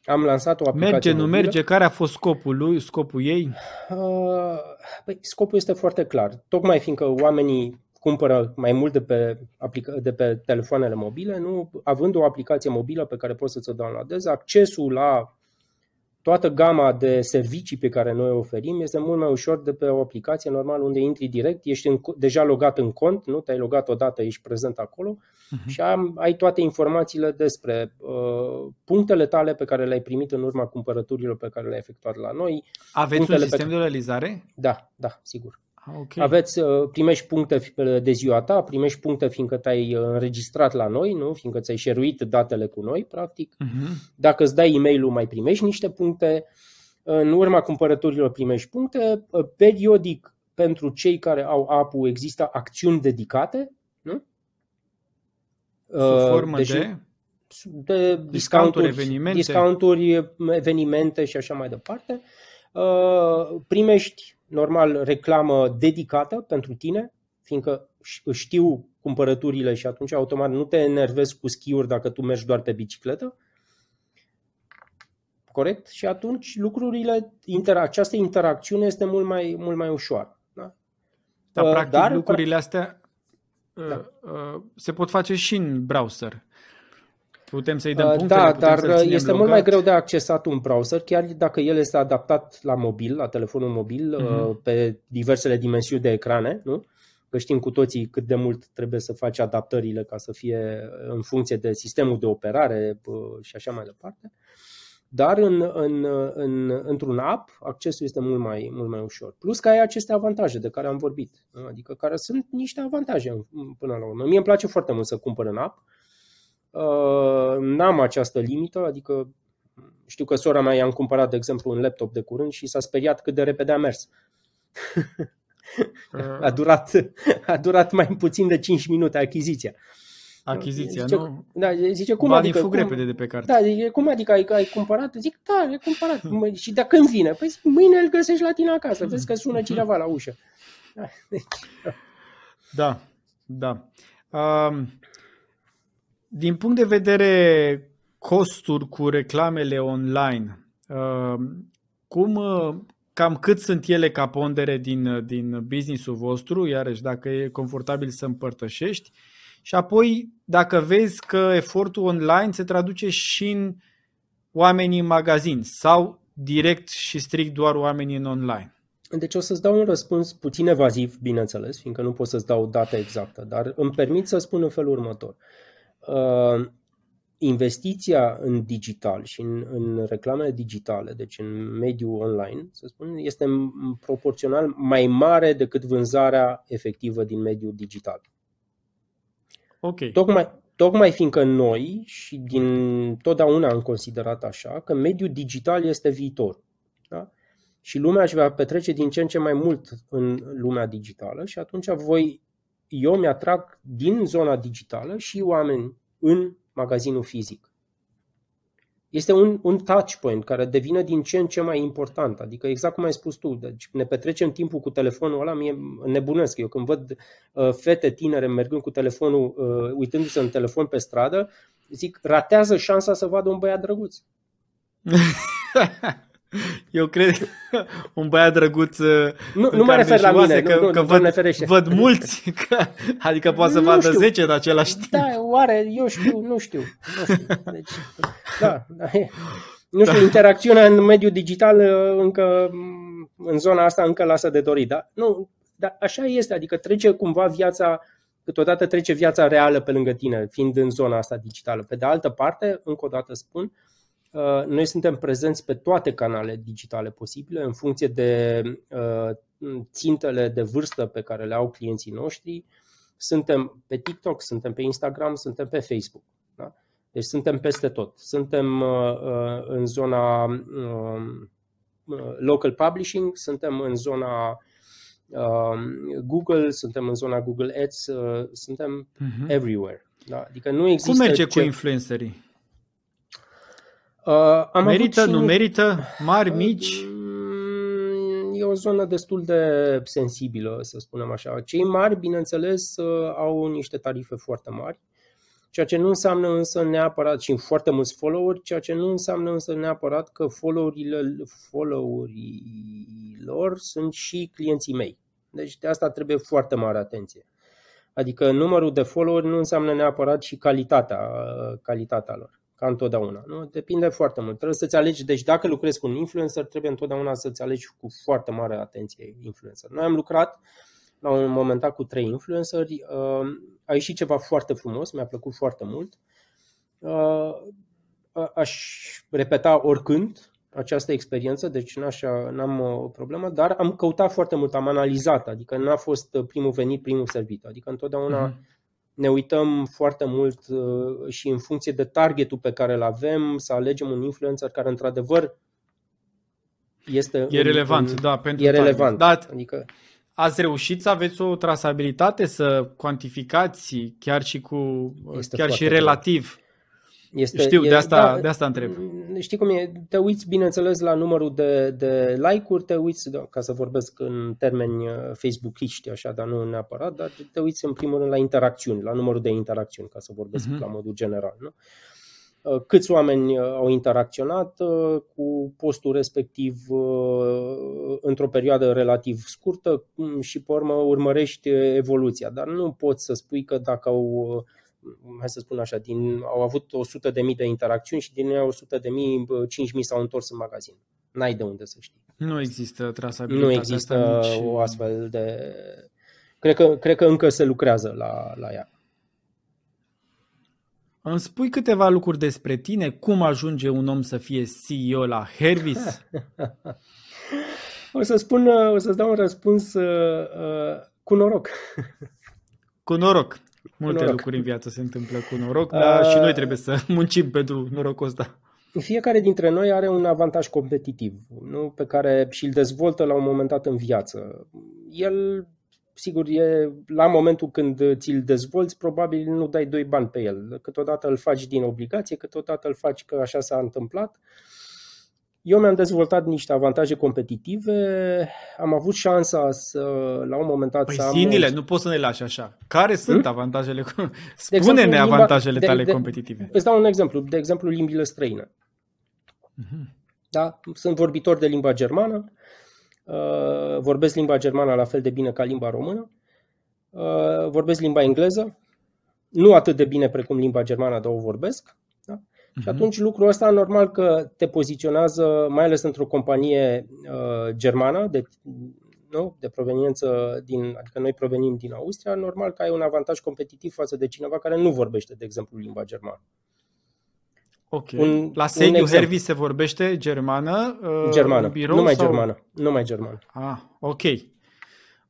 Am lansat o aplicație Merge, mobilă. nu merge? Care a fost scopul lui, scopul ei? Uh, păi, scopul este foarte clar. Tocmai fiindcă oamenii cumpără mai mult de pe, aplica- de pe telefoanele mobile, nu, având o aplicație mobilă pe care poți să-ți o downloadezi, accesul la toată gama de servicii pe care noi o oferim este mult mai ușor de pe o aplicație normal unde intri direct, ești în, deja logat în cont, nu te-ai logat odată, ești prezent acolo uh-huh. și am, ai toate informațiile despre uh, punctele tale pe care le-ai primit în urma cumpărăturilor pe care le-ai efectuat la noi. Aveți un sistem pe... de realizare? Da, da, sigur. Ah, okay. Aveți, uh, primești puncte de ziua ta, primești puncte fiindcă te-ai uh, înregistrat la noi, nu? fiindcă ți-ai șeruit datele cu noi, practic. Uh-huh. Dacă îți dai e-mail-ul, mai primești niște puncte. În urma cumpărăturilor primești puncte. Uh, periodic, pentru cei care au app există acțiuni dedicate. Nu? Sub formă deci, de? De discounturi, evenimente. discounturi, evenimente și așa mai departe. Primești normal reclamă dedicată pentru tine, fiindcă știu cumpărăturile și atunci automat nu te enervezi cu schiuri dacă tu mergi doar pe bicicletă. corect? Și atunci lucrurile, inter, această interacțiune este mult mai, mult mai ușoară. Da? Dar, uh, practic, Dar, lucrurile astea uh, da. uh, se pot face și în browser. Putem să-i dăm uh, punctele, Da, dar este logat. mult mai greu de accesat un browser, chiar dacă el este adaptat la mobil, la telefonul mobil, uh-huh. pe diversele dimensiuni de ecrane, nu? Că știm cu toții cât de mult trebuie să faci adaptările ca să fie în funcție de sistemul de operare și așa mai departe. Dar în, în, în, într-un app, accesul este mult mai, mult mai ușor. Plus că ai aceste avantaje de care am vorbit. Adică care sunt niște avantaje până la urmă. Mie îmi place foarte mult să cumpăr în app. Uh, n-am această limită, adică știu că sora mea i-am cumpărat, de exemplu, un laptop de curând și s-a speriat cât de repede a mers. a, durat, a durat mai puțin de 5 minute achiziția. Achiziția, zice, nu? Da, zice, cum Banii adică? fug cum, repede de pe carte. Da, zice, cum adică ai, ai cumpărat? Zic, da, ai cumpărat. Hmm. și de când vine? Păi zic, mâine îl găsești la tine acasă, vezi că sună cineva la ușă. Da, deci, da. da. Um, din punct de vedere costuri cu reclamele online, um, cum, cam cât sunt ele ca pondere din, din business-ul vostru, iarăși dacă e confortabil să împărtășești, și apoi dacă vezi că efortul online se traduce și în oamenii în magazin sau direct și strict doar oamenii în online. Deci o să-ți dau un răspuns puțin evaziv, bineînțeles, fiindcă nu pot să-ți dau data exactă, dar îmi permit să spun în felul următor. Uh, investiția în digital și în, în reclamele digitale, deci în mediul online, să spun, este proporțional mai mare decât vânzarea efectivă din mediul digital. Ok. Tocmai, tocmai fiindcă noi și din totdeauna am considerat așa că mediul digital este viitor. Da? Și lumea își va petrece din ce în ce mai mult în lumea digitală și atunci voi, eu mi-atrag din zona digitală și oameni în magazinul fizic este un, un touch point care devine din ce în ce mai important. Adică exact cum ai spus tu, deci ne petrecem timpul cu telefonul ăla, mie nebunesc. Eu când văd uh, fete tinere mergând cu telefonul, uh, uitându-se în telefon pe stradă, zic, ratează șansa să vadă un băiat drăguț. Eu cred un băiat drăguț uh, Nu, nu mă refer la mine, că, nu, că nu, văd, văd mulți, că, adică poate să vadă știu. 10 în același timp. Da, oare, eu știu, nu știu. Nu știu. Deci, da, da, nu știu, da. interacțiunea în mediul digital uh, încă, mm, în zona asta încă lasă de dorit, da? Nu, dar așa este, adică trece cumva viața, câteodată trece viața reală pe lângă tine, fiind în zona asta digitală. Pe de altă parte, încă o dată spun, uh, Uh, noi suntem prezenți pe toate canalele digitale posibile în funcție de uh, țintele de vârstă pe care le au clienții noștri. Suntem pe TikTok, suntem pe Instagram, suntem pe Facebook. Da? Deci suntem peste tot. Suntem uh, în zona um, local publishing, suntem în zona Google, suntem în zona Google Ads, suntem uh-huh. everywhere. Da? Adică nu există Cum merge ce... cu influencerii? Uh, am merită, avut nu merită? Mari, uh, mici? E o zonă destul de sensibilă, să spunem așa. Cei mari, bineînțeles, uh, au niște tarife foarte mari, ceea ce nu înseamnă însă neapărat, și foarte mulți followeri, ceea ce nu înseamnă însă neapărat că followerile, followerii lor sunt și clienții mei. Deci de asta trebuie foarte mare atenție. Adică numărul de followeri nu înseamnă neapărat și calitatea, calitatea lor ca întotdeauna. Nu? Depinde foarte mult. Trebuie să-ți alegi, deci dacă lucrezi cu un influencer, trebuie întotdeauna să-ți alegi cu foarte mare atenție influencer. Noi am lucrat la un moment dat cu trei influenceri, uh, a ieșit ceva foarte frumos, mi-a plăcut foarte mult. Uh, aș repeta oricând această experiență, deci n-am o problemă, dar am căutat foarte mult, am analizat, adică n-a fost primul venit, primul servit, adică întotdeauna mm-hmm ne uităm foarte mult uh, și în funcție de targetul pe care îl avem, să alegem un influencer care într-adevăr este e relevant, în, da, pentru e relevant. Da, adică ați reușit să aveți o trasabilitate, să cuantificați chiar și cu chiar și relativ este, Știu, e, de, asta, da, de asta întreb. Știi cum e? Te uiți, bineînțeles, la numărul de, de like-uri, te uiți, da, ca să vorbesc în termeni uh, Facebook-iști, așa, dar nu neapărat, dar te uiți în primul rând la interacțiuni, la numărul de interacțiuni, ca să vorbesc uh-huh. la modul general. Nu? Uh, câți oameni uh, au interacționat uh, cu postul respectiv într-o perioadă relativ scurtă mm, și pe urmă urmărești evoluția. Dar nu poți să spui că dacă au, hai să spun așa, din, au avut 100.000 de, de interacțiuni și din ele 100.000, 5.000 s-au întors în magazin. N-ai de unde să știi. Nu există trasabilitate. Nu există nici... o astfel de... Cred că, cred că încă se lucrează la, la ea. Îmi spui câteva lucruri despre tine? Cum ajunge un om să fie CEO la Hervis? o să spun, o să-ți dau un răspuns uh, uh cu noroc. cu noroc. Multe cu noroc. lucruri în viață se întâmplă cu noroc, uh, dar și noi trebuie să muncim pentru norocul ăsta. Fiecare dintre noi are un avantaj competitiv, nu? pe care și-l dezvoltă la un moment dat în viață. El sigur, e la momentul când ți-l dezvolți, probabil nu dai doi bani pe el. Câteodată îl faci din obligație, câteodată îl faci că așa s-a întâmplat. Eu mi-am dezvoltat niște avantaje competitive, am avut șansa să, la un moment dat, păi să am... Sinile, nu poți să ne lași așa. Care sunt hmm? avantajele? Spune-ne avantajele tale de, de, competitive. Îți dau un exemplu. De exemplu, limbile străine. Uh-huh. Da? Sunt vorbitor de limba germană, Uh, vorbesc limba germană la fel de bine ca limba română, uh, vorbesc limba engleză, nu atât de bine precum limba germană, dar o vorbesc. Da? Uh-huh. Și mhm. atunci lucrul ăsta normal că te poziționează, mai ales într-o companie uh, germană, de, nu? de proveniență din, adică noi provenim din Austria, normal că ai un avantaj competitiv față de cineva care nu vorbește, de exemplu, limba germană. Ok. Un, la sediu Hervis se vorbește germană? Uh, germană, birou numai sau... germană. Numai germană. Ah, ok.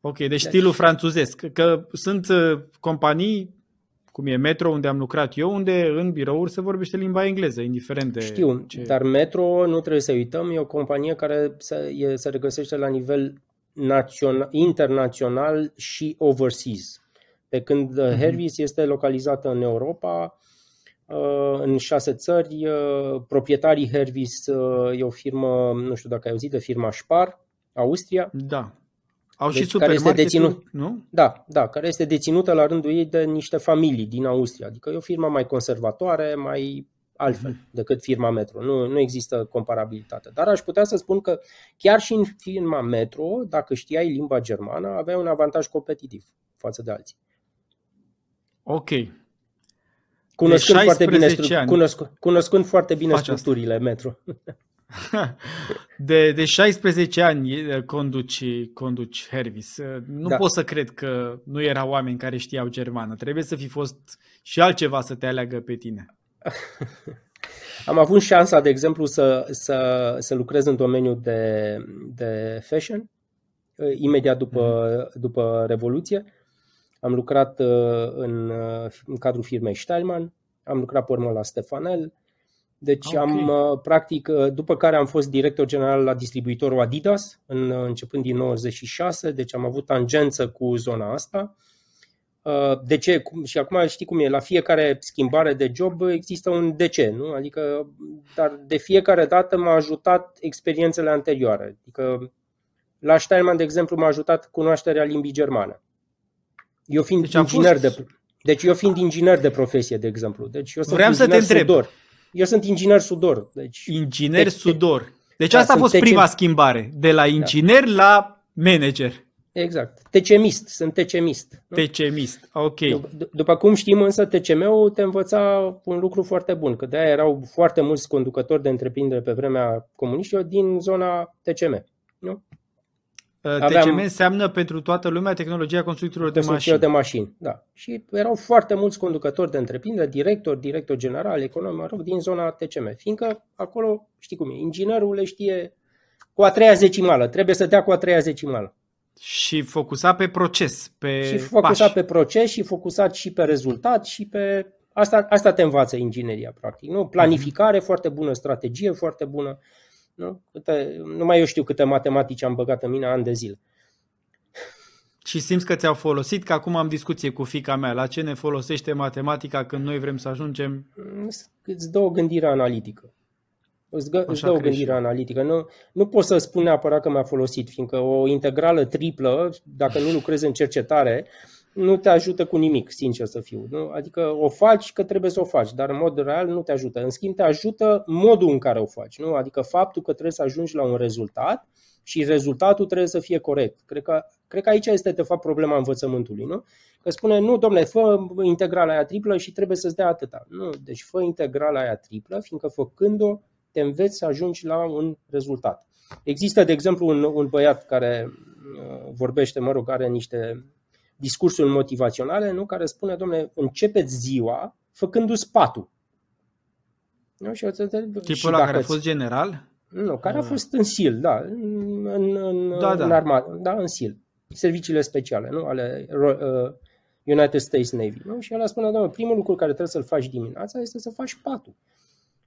Ok, deci, deci stilul franțuzesc. Că sunt uh, companii, cum e Metro, unde am lucrat eu, unde în birouri se vorbește limba engleză, indiferent de Știu, ce... dar Metro, nu trebuie să uităm, e o companie care se, e, se regăsește la nivel național, internațional și overseas. Pe când uh-huh. Hervis este localizată în Europa, Uh, în șase țări. Uh, proprietarii Hervis uh, e o firmă, nu știu dacă ai auzit, de firma Spar, Austria. Da. Au deci, și care este deținut, nu? Da, da, care este deținută la rândul ei de niște familii din Austria. Adică e o firmă mai conservatoare, mai altfel mm-hmm. decât firma Metro. Nu, nu există comparabilitate. Dar aș putea să spun că chiar și în firma Metro, dacă știai limba germană, aveai un avantaj competitiv față de alții. Ok, Cunoscând foarte bine, stru- cunosc, cunoscând foarte bine structurile asta. metro. De, de 16 ani conduci, conduci Hervis. Nu da. pot să cred că nu erau oameni care știau germană. Trebuie să fi fost și altceva să te aleagă pe tine. Am avut șansa, de exemplu, să, să, să lucrez în domeniul de, de fashion, imediat după, mm. după Revoluție. Am lucrat uh, în, uh, în cadrul firmei Steilman, am lucrat pe urmă la Stefanel, deci okay. am, uh, practic, după care am fost director general la distribuitorul Adidas, în, începând din 96, deci am avut tangență cu zona asta. De ce? Și acum știi cum e, la fiecare schimbare de job există un de ce, nu? Adică, dar de fiecare dată m-a ajutat experiențele anterioare. Adică la Steinman, de exemplu, m-a ajutat cunoașterea limbii germană. Eu fiind deci inginer fost... de deci eu fiind inginer de profesie, de exemplu. Deci eu sunt Vreau să te întreb. Sudor. Eu sunt inginer sudor. Deci, inginer deci, sudor. Deci da, asta a fost TC... prima schimbare. De la da. inginer da. la manager. Exact. TCMist. Sunt TCMist. TCMist. Ok. D- după cum știm însă, TCM-ul te învăța un lucru foarte bun, că de-aia erau foarte mulți conducători de întreprindere pe vremea comuniștilor din zona TCM. Nu? Aveam TCM înseamnă pentru toată lumea tehnologia constructorilor de mașini. de mașini, da. Și erau foarte mulți conducători de întreprindere, director, director general, econom, mă rog, din zona TCM. Fiindcă acolo, știi cum e, inginerul le știe cu a treia zecimală, trebuie să dea cu a treia zecimală. Și focusa pe proces, pe Și focusa pași. pe proces și focusat și pe rezultat și pe... Asta, asta te învață ingineria, practic. Nu? Planificare, mm-hmm. foarte bună strategie, foarte bună nu? Câte, nu mai eu știu câte matematici am băgat în mine ani de zile. Și simți că ți-au folosit, că acum am discuție cu fica mea. La ce ne folosește matematica când noi vrem să ajungem? Îți dă o gândire analitică. Îți, gă, îți dă o gândire analitică. Nu, nu pot să spun neapărat că mi-a folosit, fiindcă o integrală triplă, dacă nu lucrezi în cercetare, nu te ajută cu nimic, sincer să fiu. Nu? Adică o faci că trebuie să o faci, dar în mod real nu te ajută. În schimb, te ajută modul în care o faci. Nu? Adică faptul că trebuie să ajungi la un rezultat și rezultatul trebuie să fie corect. Cred că, cred că aici este, de fapt, problema învățământului. Nu? Că spune, nu, domnule, fă integrala aia triplă și trebuie să-ți dea atâta. Nu, deci fă integrala aia triplă, fiindcă făcând-o te înveți să ajungi la un rezultat. Există, de exemplu, un, un băiat care uh, vorbește, mă rog, are niște discursuri motivaționale, nu? care spune, domnule, începeți ziua făcându-ți patul. Nu? Și Tipul ăla care a fost general? Nu, care a ah. fost în SIL, da, în, în, da, da. în armată, da, în SIL, serviciile speciale, nu, ale uh, United States Navy. Nu? Și el spune, domnule, primul lucru care trebuie să-l faci dimineața este să faci patul.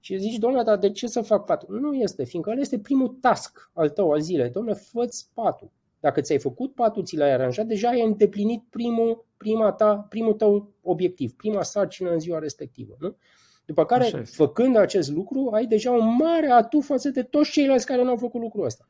Și zici, domnule, dar de ce să fac patul? Nu este, fiindcă ăla este primul task al tău a zilei. Domnule, fă patul. Dacă ți-ai făcut patul, ți l-ai aranjat, deja ai îndeplinit primul, prima ta, primul tău obiectiv, prima sarcină în ziua respectivă. Nu? După care, făcând acest lucru, ai deja un mare atu față de toți ceilalți care nu au făcut lucrul ăsta.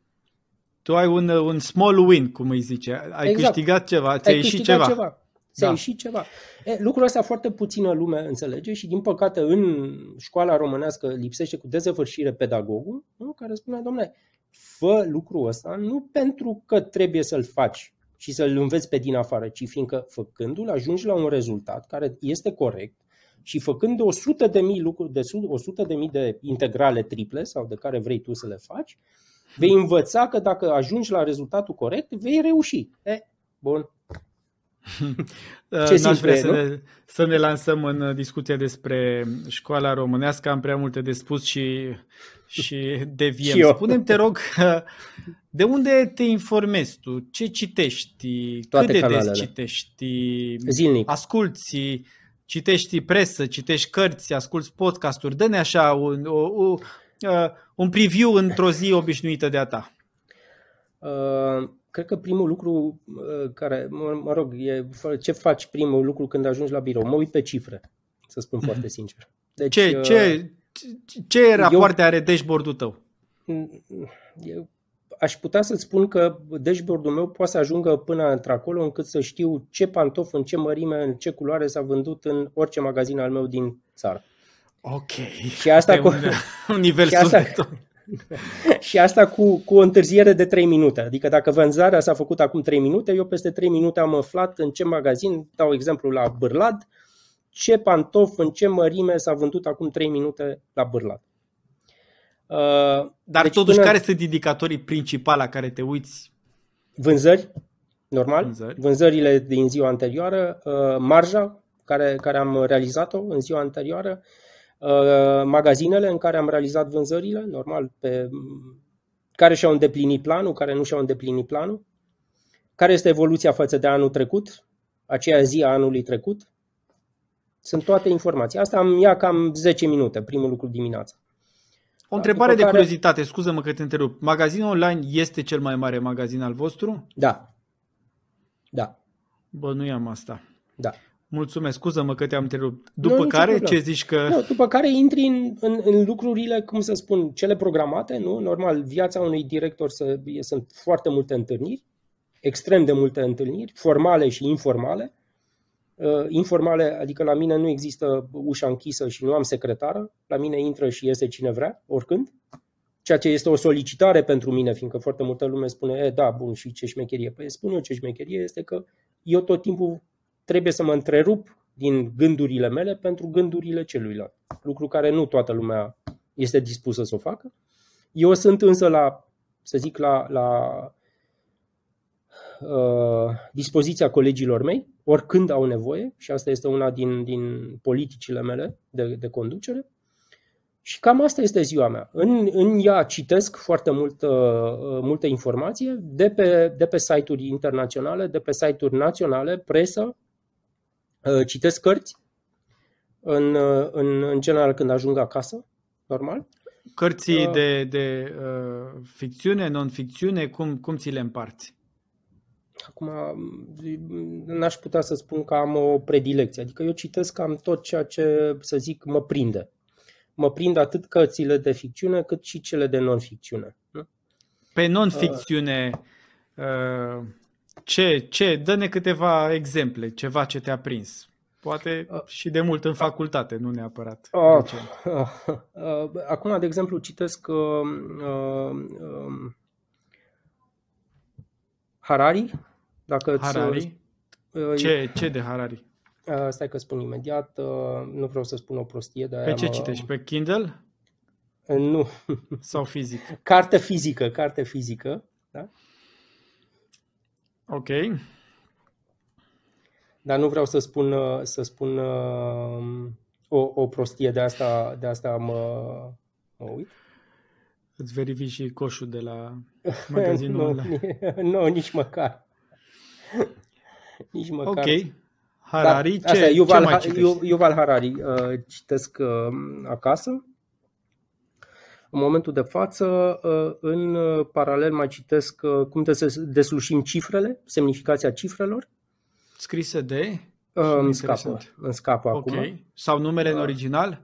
Tu ai un, un small win, cum îi zice. Ai exact. câștigat ceva, ți-ai ieșit ceva. ceva. Ți-a da. ieșit ceva. E, lucrul ăsta foarte puțină lume înțelege și, din păcate, în școala românească lipsește cu dezăvârșire pedagogul, nu? care spune, domnule, fă lucrul ăsta nu pentru că trebuie să-l faci și să-l înveți pe din afară, ci fiindcă făcându-l ajungi la un rezultat care este corect și făcând 100 de mii lucruri, de 100 de mii de integrale triple sau de care vrei tu să le faci, vei învăța că dacă ajungi la rezultatul corect, vei reuși. E, bun, Ce N-aș vrea să ne, să ne lansăm în discuția despre școala românească, am prea multe de spus și, și deviem. și Spune-mi, te rog, de unde te informezi tu? Ce citești? Toate Cât de canalele. des citești? Zilnic. Asculți? Citești presă? Citești cărți? Asculți podcasturi? Dă-ne așa un, o, o, uh, un preview într-o zi obișnuită de-a ta. Uh cred că primul lucru uh, care, mă, mă rog, e ce faci primul lucru când ajungi la birou? Mă uit pe cifre, să spun foarte sincer. Deci, ce, uh, ce, ce rapoarte eu, are dashboard-ul tău? Eu aș putea să-ți spun că dashboard-ul meu poate să ajungă până într-acolo încât să știu ce pantof, în ce mărime, în ce culoare s-a vândut în orice magazin al meu din țară. Ok. Și asta cu un, un nivel și asta, și asta cu, cu o întârziere de 3 minute. Adică dacă vânzarea s-a făcut acum 3 minute, eu peste 3 minute am aflat în ce magazin, dau exemplu la Bârlad, ce pantof, în ce mărime s-a vândut acum 3 minute la Bârlad. Uh, Dar deci totuși, până... care sunt indicatorii principali la care te uiți? Vânzări, normal. Vânzări. Vânzările din ziua anterioară, uh, marja care, care am realizat-o în ziua anterioară, Uh, magazinele în care am realizat vânzările, normal, pe care și-au îndeplinit planul, care nu și-au îndeplinit planul, care este evoluția față de anul trecut, aceea zi a anului trecut. Sunt toate informații. Asta am ia cam 10 minute, primul lucru dimineața. O întrebare de care... curiozitate, scuză-mă că te întrerup. Magazinul online este cel mai mare magazin al vostru? Da. Da. Bă, nu am asta. Da. Mulțumesc, scuză-mă că te-am întrerupt. După nu, care, ce zici că... Nu, după care intri în, în, în lucrurile, cum să spun, cele programate, nu? Normal, viața unui director să, sunt foarte multe întâlniri, extrem de multe întâlniri, formale și informale. Uh, informale, adică la mine nu există ușa închisă și nu am secretară, la mine intră și iese cine vrea, oricând. Ceea ce este o solicitare pentru mine, fiindcă foarte multă lume spune, e, da, bun, și ce șmecherie? Păi spun eu ce șmecherie este că eu tot timpul trebuie să mă întrerup din gândurile mele pentru gândurile celuilalt. Lucru care nu toată lumea este dispusă să o facă. Eu sunt însă la, să zic, la, la uh, dispoziția colegilor mei, oricând au nevoie, și asta este una din, din politicile mele de, de conducere. Și cam asta este ziua mea. În, în ea citesc foarte multă, uh, multă informație de pe, de pe site-uri internaționale, de pe site-uri naționale, presă, Uh, citesc cărți în, uh, în, în general când ajung acasă, normal. Cărții uh, de, de uh, ficțiune, non-ficțiune, cum, cum ți le împarți? Acum, n-aș putea să spun că am o predilecție. Adică eu citesc cam tot ceea ce, să zic, mă prinde. Mă prind atât cărțile de ficțiune, cât și cele de non-ficțiune. Pe non-ficțiune, uh, Ce, ce? Dă-ne câteva exemple, ceva ce te-a prins. Poate uh, și de mult în facultate, nu neapărat. Uh, uh, uh, acum, de exemplu, citesc uh, uh, uh, Harari. Dacă Harari? Uh, ce, ce de Harari? Uh, stai că spun imediat. Uh, nu vreau să spun o prostie. De Pe ce mă... citești? Pe Kindle? Uh, nu. Sau fizic? Carte fizică, carte fizică. Da? Ok. Dar nu vreau să spun, uh, să spun uh, o, o prostie de asta, de asta mă, mă uit. Îți verifici și coșul de la magazinul nu, online. nu, nici măcar. nici măcar. Ok. Harari, da, ce, Yuval, ce mai citești? Yuval Harari uh, citesc uh, acasă. În momentul de față, uh, în paralel mai citesc uh, cum trebuie să deslușim cifrele, semnificația cifrelor. Scrise de? Uh, îmi scapă, îmi scapă okay. acum. Sau numele în original?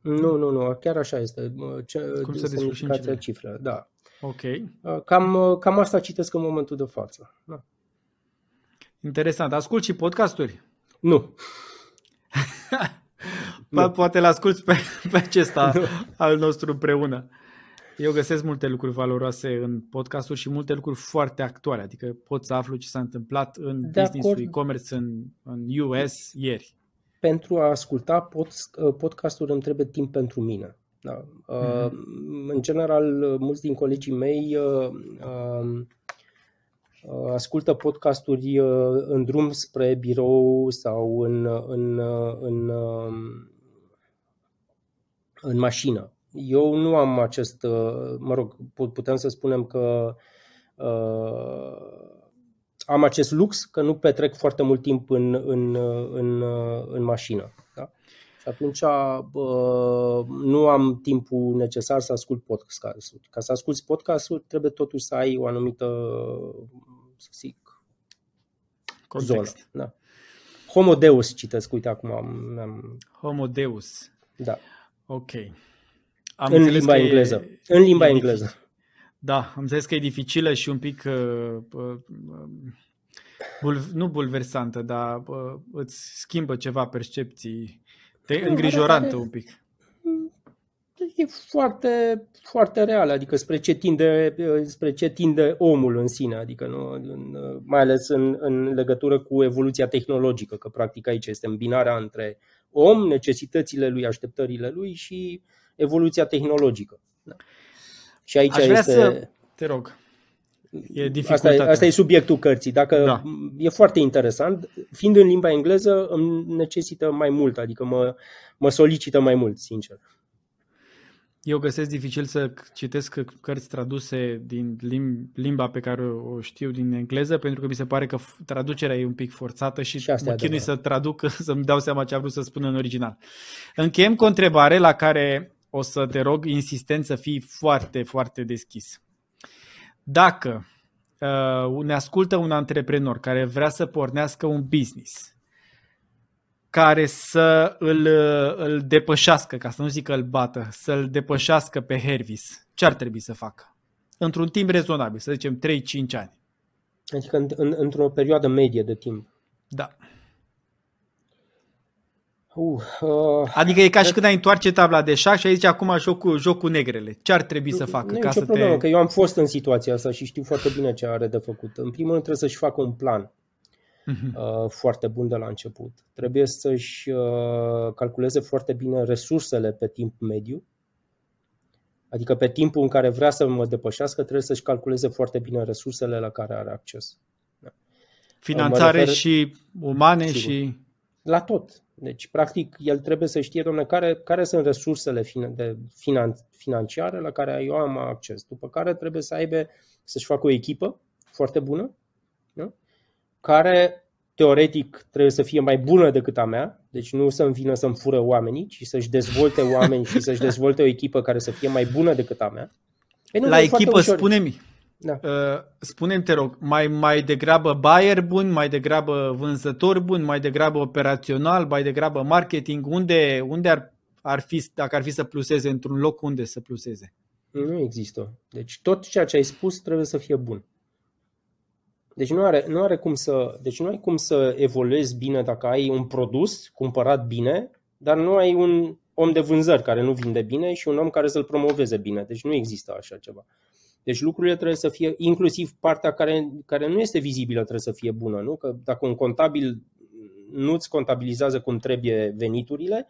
Nu, nu, nu, chiar așa este. Ce, cum să deslușim cifrele? cifrele? Da. Ok. Cam, cam asta citesc în momentul de față. Da. Interesant. Ascult și podcasturi? Nu. nu. Poate l-asculti pe, pe acesta nu. al nostru împreună. Eu găsesc multe lucruri valoroase în podcasturi și multe lucruri foarte actuale, adică pot să aflu ce s-a întâmplat în de business e-commerce în, în US ieri. Pentru a asculta pod, podcasturi îmi trebuie timp pentru mine. Da. Mm-hmm. Uh, în general, mulți din colegii mei uh, uh, Uh, ascultă podcasturi uh, în drum spre birou sau în, în, uh, în, um, în mașină. Eu nu am acest, mă rog, putem să spunem că uh, am acest lux, că nu petrec foarte mult timp în, în, în, în mașină. Da? Și atunci uh, nu am timpul necesar să ascult podcast-uri. Ca să asculti podcast-uri trebuie totuși să ai o anumită să zic, Context. zonă. Da. Homo Deus citesc, uite acum am... am... Homo Deus. Da. Ok. Am în limba engleză. E, în limba engleză. Dificil. Da, am înțeles că e dificilă și un pic uh, uh, bul, nu bulversantă, dar uh, îți schimbă ceva percepții, te îngrijorantă un pic e foarte, foarte real, adică spre ce, tinde, spre ce tinde omul în sine, adică nu, în, mai ales în, în legătură cu evoluția tehnologică, că practic aici este îmbinarea între om, necesitățile lui, așteptările lui și evoluția tehnologică. Da. Și aici Aș vrea este... să... Te rog. E asta, e, asta e subiectul cărții. Dacă da. e foarte interesant, fiind în limba engleză, îmi necesită mai mult, adică mă, mă solicită mai mult, sincer. Eu găsesc dificil să citesc cărți traduse din limba pe care o știu din engleză, pentru că mi se pare că traducerea e un pic forțată și, și mă chinui să traduc, să-mi dau seama ce a vrut să spun în original. Încheiem cu o întrebare la care o să te rog insistent să fii foarte, foarte deschis. Dacă uh, ne ascultă un antreprenor care vrea să pornească un business, care să îl, îl depășească, ca să nu zic că îl bată, să-l depășească pe Hervis, ce ar trebui să facă? Într-un timp rezonabil, să zicem 3-5 ani. Adică în, în, într-o perioadă medie de timp. Da. Uh, uh, adică e ca și când ai întoarce tabla de șah și ai zice acum joc cu, joc cu negrele. Ce ar trebui nu, să facă? Nu ca nicio să problemă, te... că eu am fost în situația asta și știu foarte bine ce are de făcut. În primul rând trebuie să-și facă un plan uh-huh. foarte bun de la început. Trebuie să-și uh, calculeze foarte bine resursele pe timp mediu, adică pe timpul în care vrea să mă depășească, trebuie să-și calculeze foarte bine resursele la care are acces. Da. Finanțare refer... și umane Sigur. și... La tot. Deci, practic, el trebuie să știe, domnule, care, care sunt resursele de finan- financiare la care eu am acces. După care trebuie să aibă, să-și facă o echipă foarte bună, da? Care teoretic trebuie să fie mai bună decât a mea, deci nu să-mi vină să-mi fură oamenii, ci să-și dezvolte oameni și să-și dezvolte o echipă care să fie mai bună decât a mea. Ei, nu, La echipă, spune-mi, da. uh, spune te rog, mai, mai degrabă buyer bun, mai degrabă vânzător bun, mai degrabă operațional, mai degrabă marketing, unde, unde ar, ar fi, dacă ar fi să pluseze într-un loc, unde să pluseze? Nu există. Deci tot ceea ce ai spus trebuie să fie bun. Deci nu are, nu are cum să, deci nu ai cum să evoluezi bine dacă ai un produs cumpărat bine, dar nu ai un om de vânzări care nu vinde bine și un om care să-l promoveze bine. Deci nu există așa ceva. Deci lucrurile trebuie să fie, inclusiv partea care, care nu este vizibilă trebuie să fie bună. Nu? Că dacă un contabil nu-ți contabilizează cum trebuie veniturile,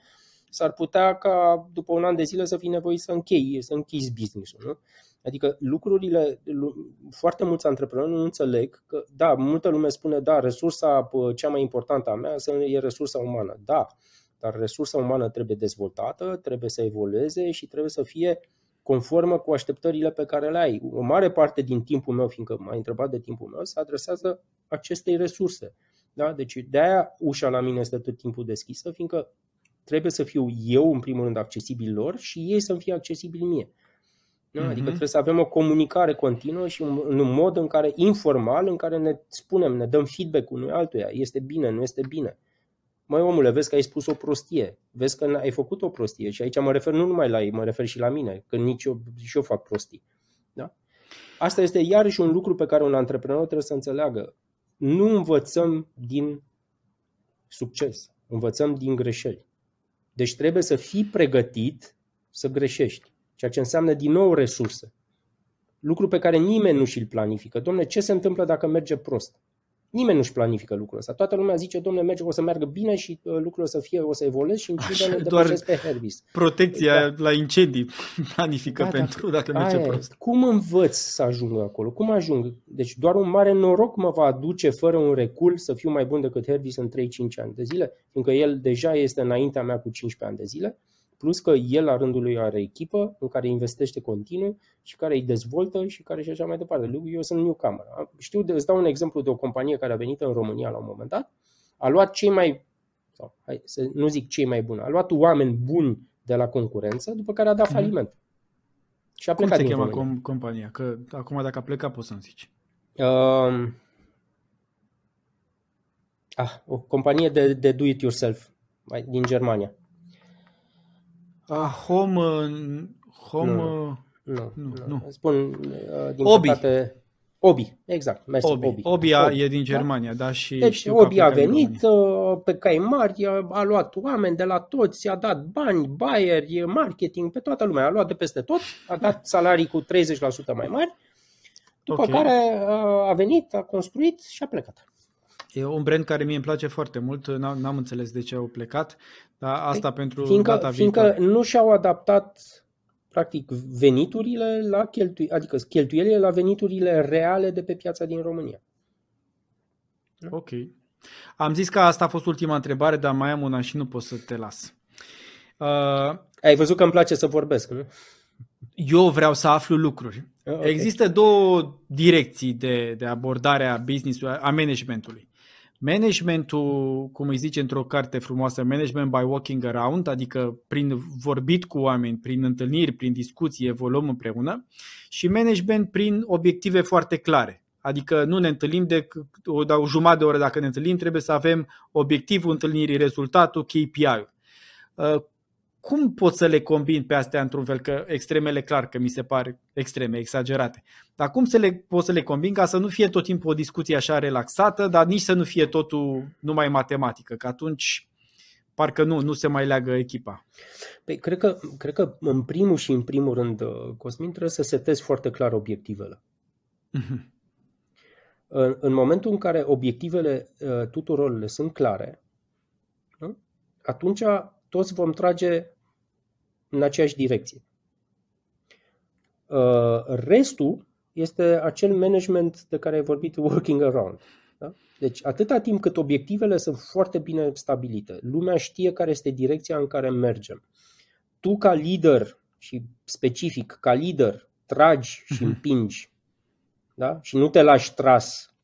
s-ar putea ca după un an de zile să fii nevoit să închei, să închizi business-ul. Nu? Adică lucrurile, foarte mulți antreprenori nu înțeleg că, da, multă lume spune, da, resursa cea mai importantă a mea e resursa umană. Da, dar resursa umană trebuie dezvoltată, trebuie să evolueze și trebuie să fie conformă cu așteptările pe care le ai. O mare parte din timpul meu, fiindcă m-ai întrebat de timpul meu, se adresează acestei resurse. Da? Deci de aia ușa la mine este tot timpul deschisă, fiindcă trebuie să fiu eu, în primul rând, accesibil lor și ei să fie accesibili mie. Da? Adică uh-huh. trebuie să avem o comunicare continuă și un, în un mod în care, informal, în care ne spunem, ne dăm feedback unui altuia. Este bine, nu este bine. Măi omule, vezi că ai spus o prostie, vezi că ai făcut o prostie și aici mă refer nu numai la ei, mă refer și la mine, că nici eu, și eu fac prostii. Da? Asta este iarăși un lucru pe care un antreprenor trebuie să înțeleagă. Nu învățăm din succes, învățăm din greșeli. Deci trebuie să fii pregătit să greșești, ceea ce înseamnă din nou resurse. Lucru pe care nimeni nu și-l planifică. Domne, ce se întâmplă dacă merge prost? Nimeni nu-și planifică lucrul ăsta. Toată lumea zice, domnule, merge, o să meargă bine și uh, lucrurile o să fie, o să evolueze și închide Doar pe Herbis. protecția da. la incendii planifică da, da. pentru da, dacă merge aia, prost. Cum învăț să ajung acolo? Cum ajung? Deci doar un mare noroc mă va aduce fără un recul să fiu mai bun decât Herbis în 3-5 ani de zile, fiindcă el deja este înaintea mea cu 15 ani de zile Plus că el la rândul lui are echipă în care investește continuu și care îi dezvoltă și care și așa mai departe. Eu sunt newcomer. Știu, de, îți dau un exemplu de o companie care a venit în România la un moment dat, a luat cei mai, sau, hai să nu zic cei mai buni, a luat oameni buni de la concurență, după care a dat mhm. faliment. Și a Cum plecat se cheamă com- compania? Că acum dacă a plecat poți să-mi zici. Uh, ah, o companie de, de do-it-yourself din Germania. Ah, home... home nu, nu, nu, nu. Spun, uh, din Obi. păcate... Obi, exact. Mersi, Obi. Obi. Obi, a, Obi e din da? Germania, da? da și deci știu Obi a venit uh, pe cai mari, a, a luat oameni de la toți, a dat bani, buyeri, marketing, pe toată lumea. A luat de peste tot, a dat salarii cu 30% mai mari, după okay. care uh, a venit, a construit și a plecat. E un brand care mie îmi place foarte mult, n-am, n-am înțeles de ce au plecat, dar asta păi, pentru fiindcă, data fiindcă viitoare. nu și-au adaptat practic veniturile la cheltui, adică cheltuielile la veniturile reale de pe piața din România. Ok. Am zis că asta a fost ultima întrebare, dar mai am una și nu pot să te las. Uh, Ai văzut că îmi place să vorbesc, nu? Eu vreau să aflu lucruri. Ah, okay. Există două direcții de, de abordare a business-ului, a managementului. Managementul, cum îi zice într-o carte frumoasă, management by walking around, adică prin vorbit cu oameni, prin întâlniri, prin discuții, evoluăm împreună și management prin obiective foarte clare. Adică nu ne întâlnim de o, de o jumătate de oră dacă ne întâlnim, trebuie să avem obiectivul întâlnirii, rezultatul, KPI-ul cum pot să le combin pe astea într-un fel, că extremele clar că mi se par extreme, exagerate. Dar cum să le, pot să le combin ca să nu fie tot timpul o discuție așa relaxată, dar nici să nu fie totul numai matematică, că atunci parcă nu, nu se mai leagă echipa. Păi, cred, că, cred că în primul și în primul rând, uh, Cosmin, trebuie să setezi foarte clar obiectivele. Uh-huh. În, în momentul în care obiectivele uh, tuturor le sunt clare, nu? atunci toți vom trage în aceeași direcție. Uh, restul este acel management de care ai vorbit, working around. Da? Deci, atâta timp cât obiectivele sunt foarte bine stabilite, lumea știe care este direcția în care mergem. Tu, ca lider și specific, ca lider, tragi și mhm. împingi da? și nu te lași tras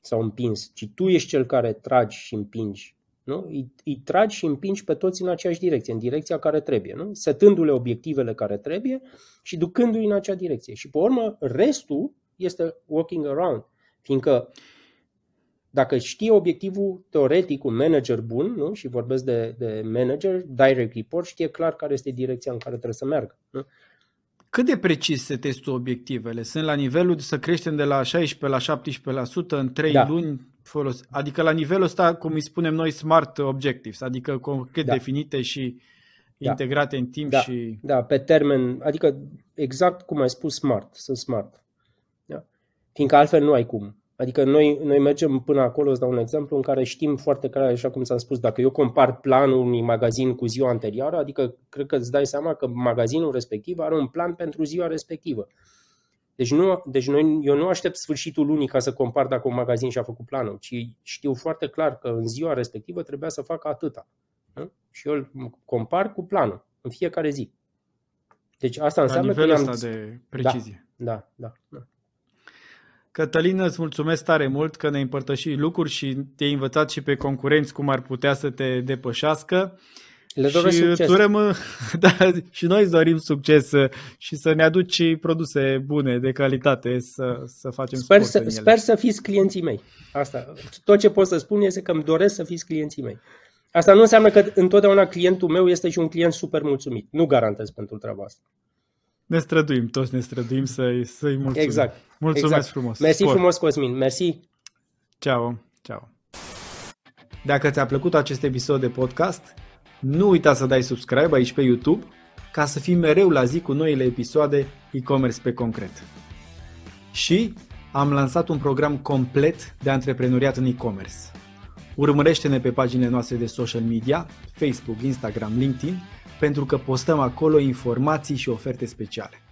sau împins, ci tu ești cel care tragi și împingi nu? Îi, îi tragi și împingi pe toți în aceeași direcție, în direcția care trebuie, nu? setându-le obiectivele care trebuie și ducându-i în acea direcție. Și pe urmă, restul este walking around, fiindcă dacă știe obiectivul teoretic, un manager bun, nu? și vorbesc de, de manager, direct report, știe clar care este direcția în care trebuie să meargă. Nu? Cât de precis se testă obiectivele? Sunt la nivelul să creștem de la 16 la 17% în 3 da. luni? Folos. Adică la nivelul ăsta, cum îi spunem noi, smart objectives, adică concret da. definite și da. integrate în timp da. și... Da, pe termen, adică exact cum ai spus, smart, sunt smart. Da? Fiindcă altfel nu ai cum. Adică noi, noi mergem până acolo, îți dau un exemplu, în care știm foarte clar, așa cum s-a spus, dacă eu compar planul unui magazin cu ziua anterioară, adică cred că îți dai seama că magazinul respectiv are un plan pentru ziua respectivă. Deci, nu, deci noi, eu nu aștept sfârșitul lunii ca să compar dacă un magazin și-a făcut planul, ci știu foarte clar că în ziua respectivă trebuia să facă atâta. Nu? Și eu îl compar cu planul în fiecare zi. Deci asta înseamnă La nivelul că ăsta de precizie. Da, da, da. Da. Cătălin, îți mulțumesc tare mult că ne-ai împărtășit lucruri și te-ai învățat și pe concurenți cum ar putea să te depășească. Le doresc și succes. Turăm, da, și noi îți dorim succes și să ne aduci produse bune, de calitate, să, să facem sper să, Sper să fiți clienții mei. Asta. Tot ce pot să spun este că îmi doresc să fiți clienții mei. Asta nu înseamnă că întotdeauna clientul meu este și un client super mulțumit. Nu garantez pentru treaba asta ne străduim, toți ne străduim să-i, să-i mulțumim. Exact. Mulțumesc exact. frumos. Mersi Spor. frumos, Cosmin. Mersi. Ciao. Ciao. Dacă ți-a plăcut acest episod de podcast, nu uita să dai subscribe aici pe YouTube ca să fii mereu la zi cu noile episoade e-commerce pe concret. Și am lansat un program complet de antreprenoriat în e-commerce. Urmărește-ne pe paginile noastre de social media, Facebook, Instagram, LinkedIn pentru că postăm acolo informații și oferte speciale.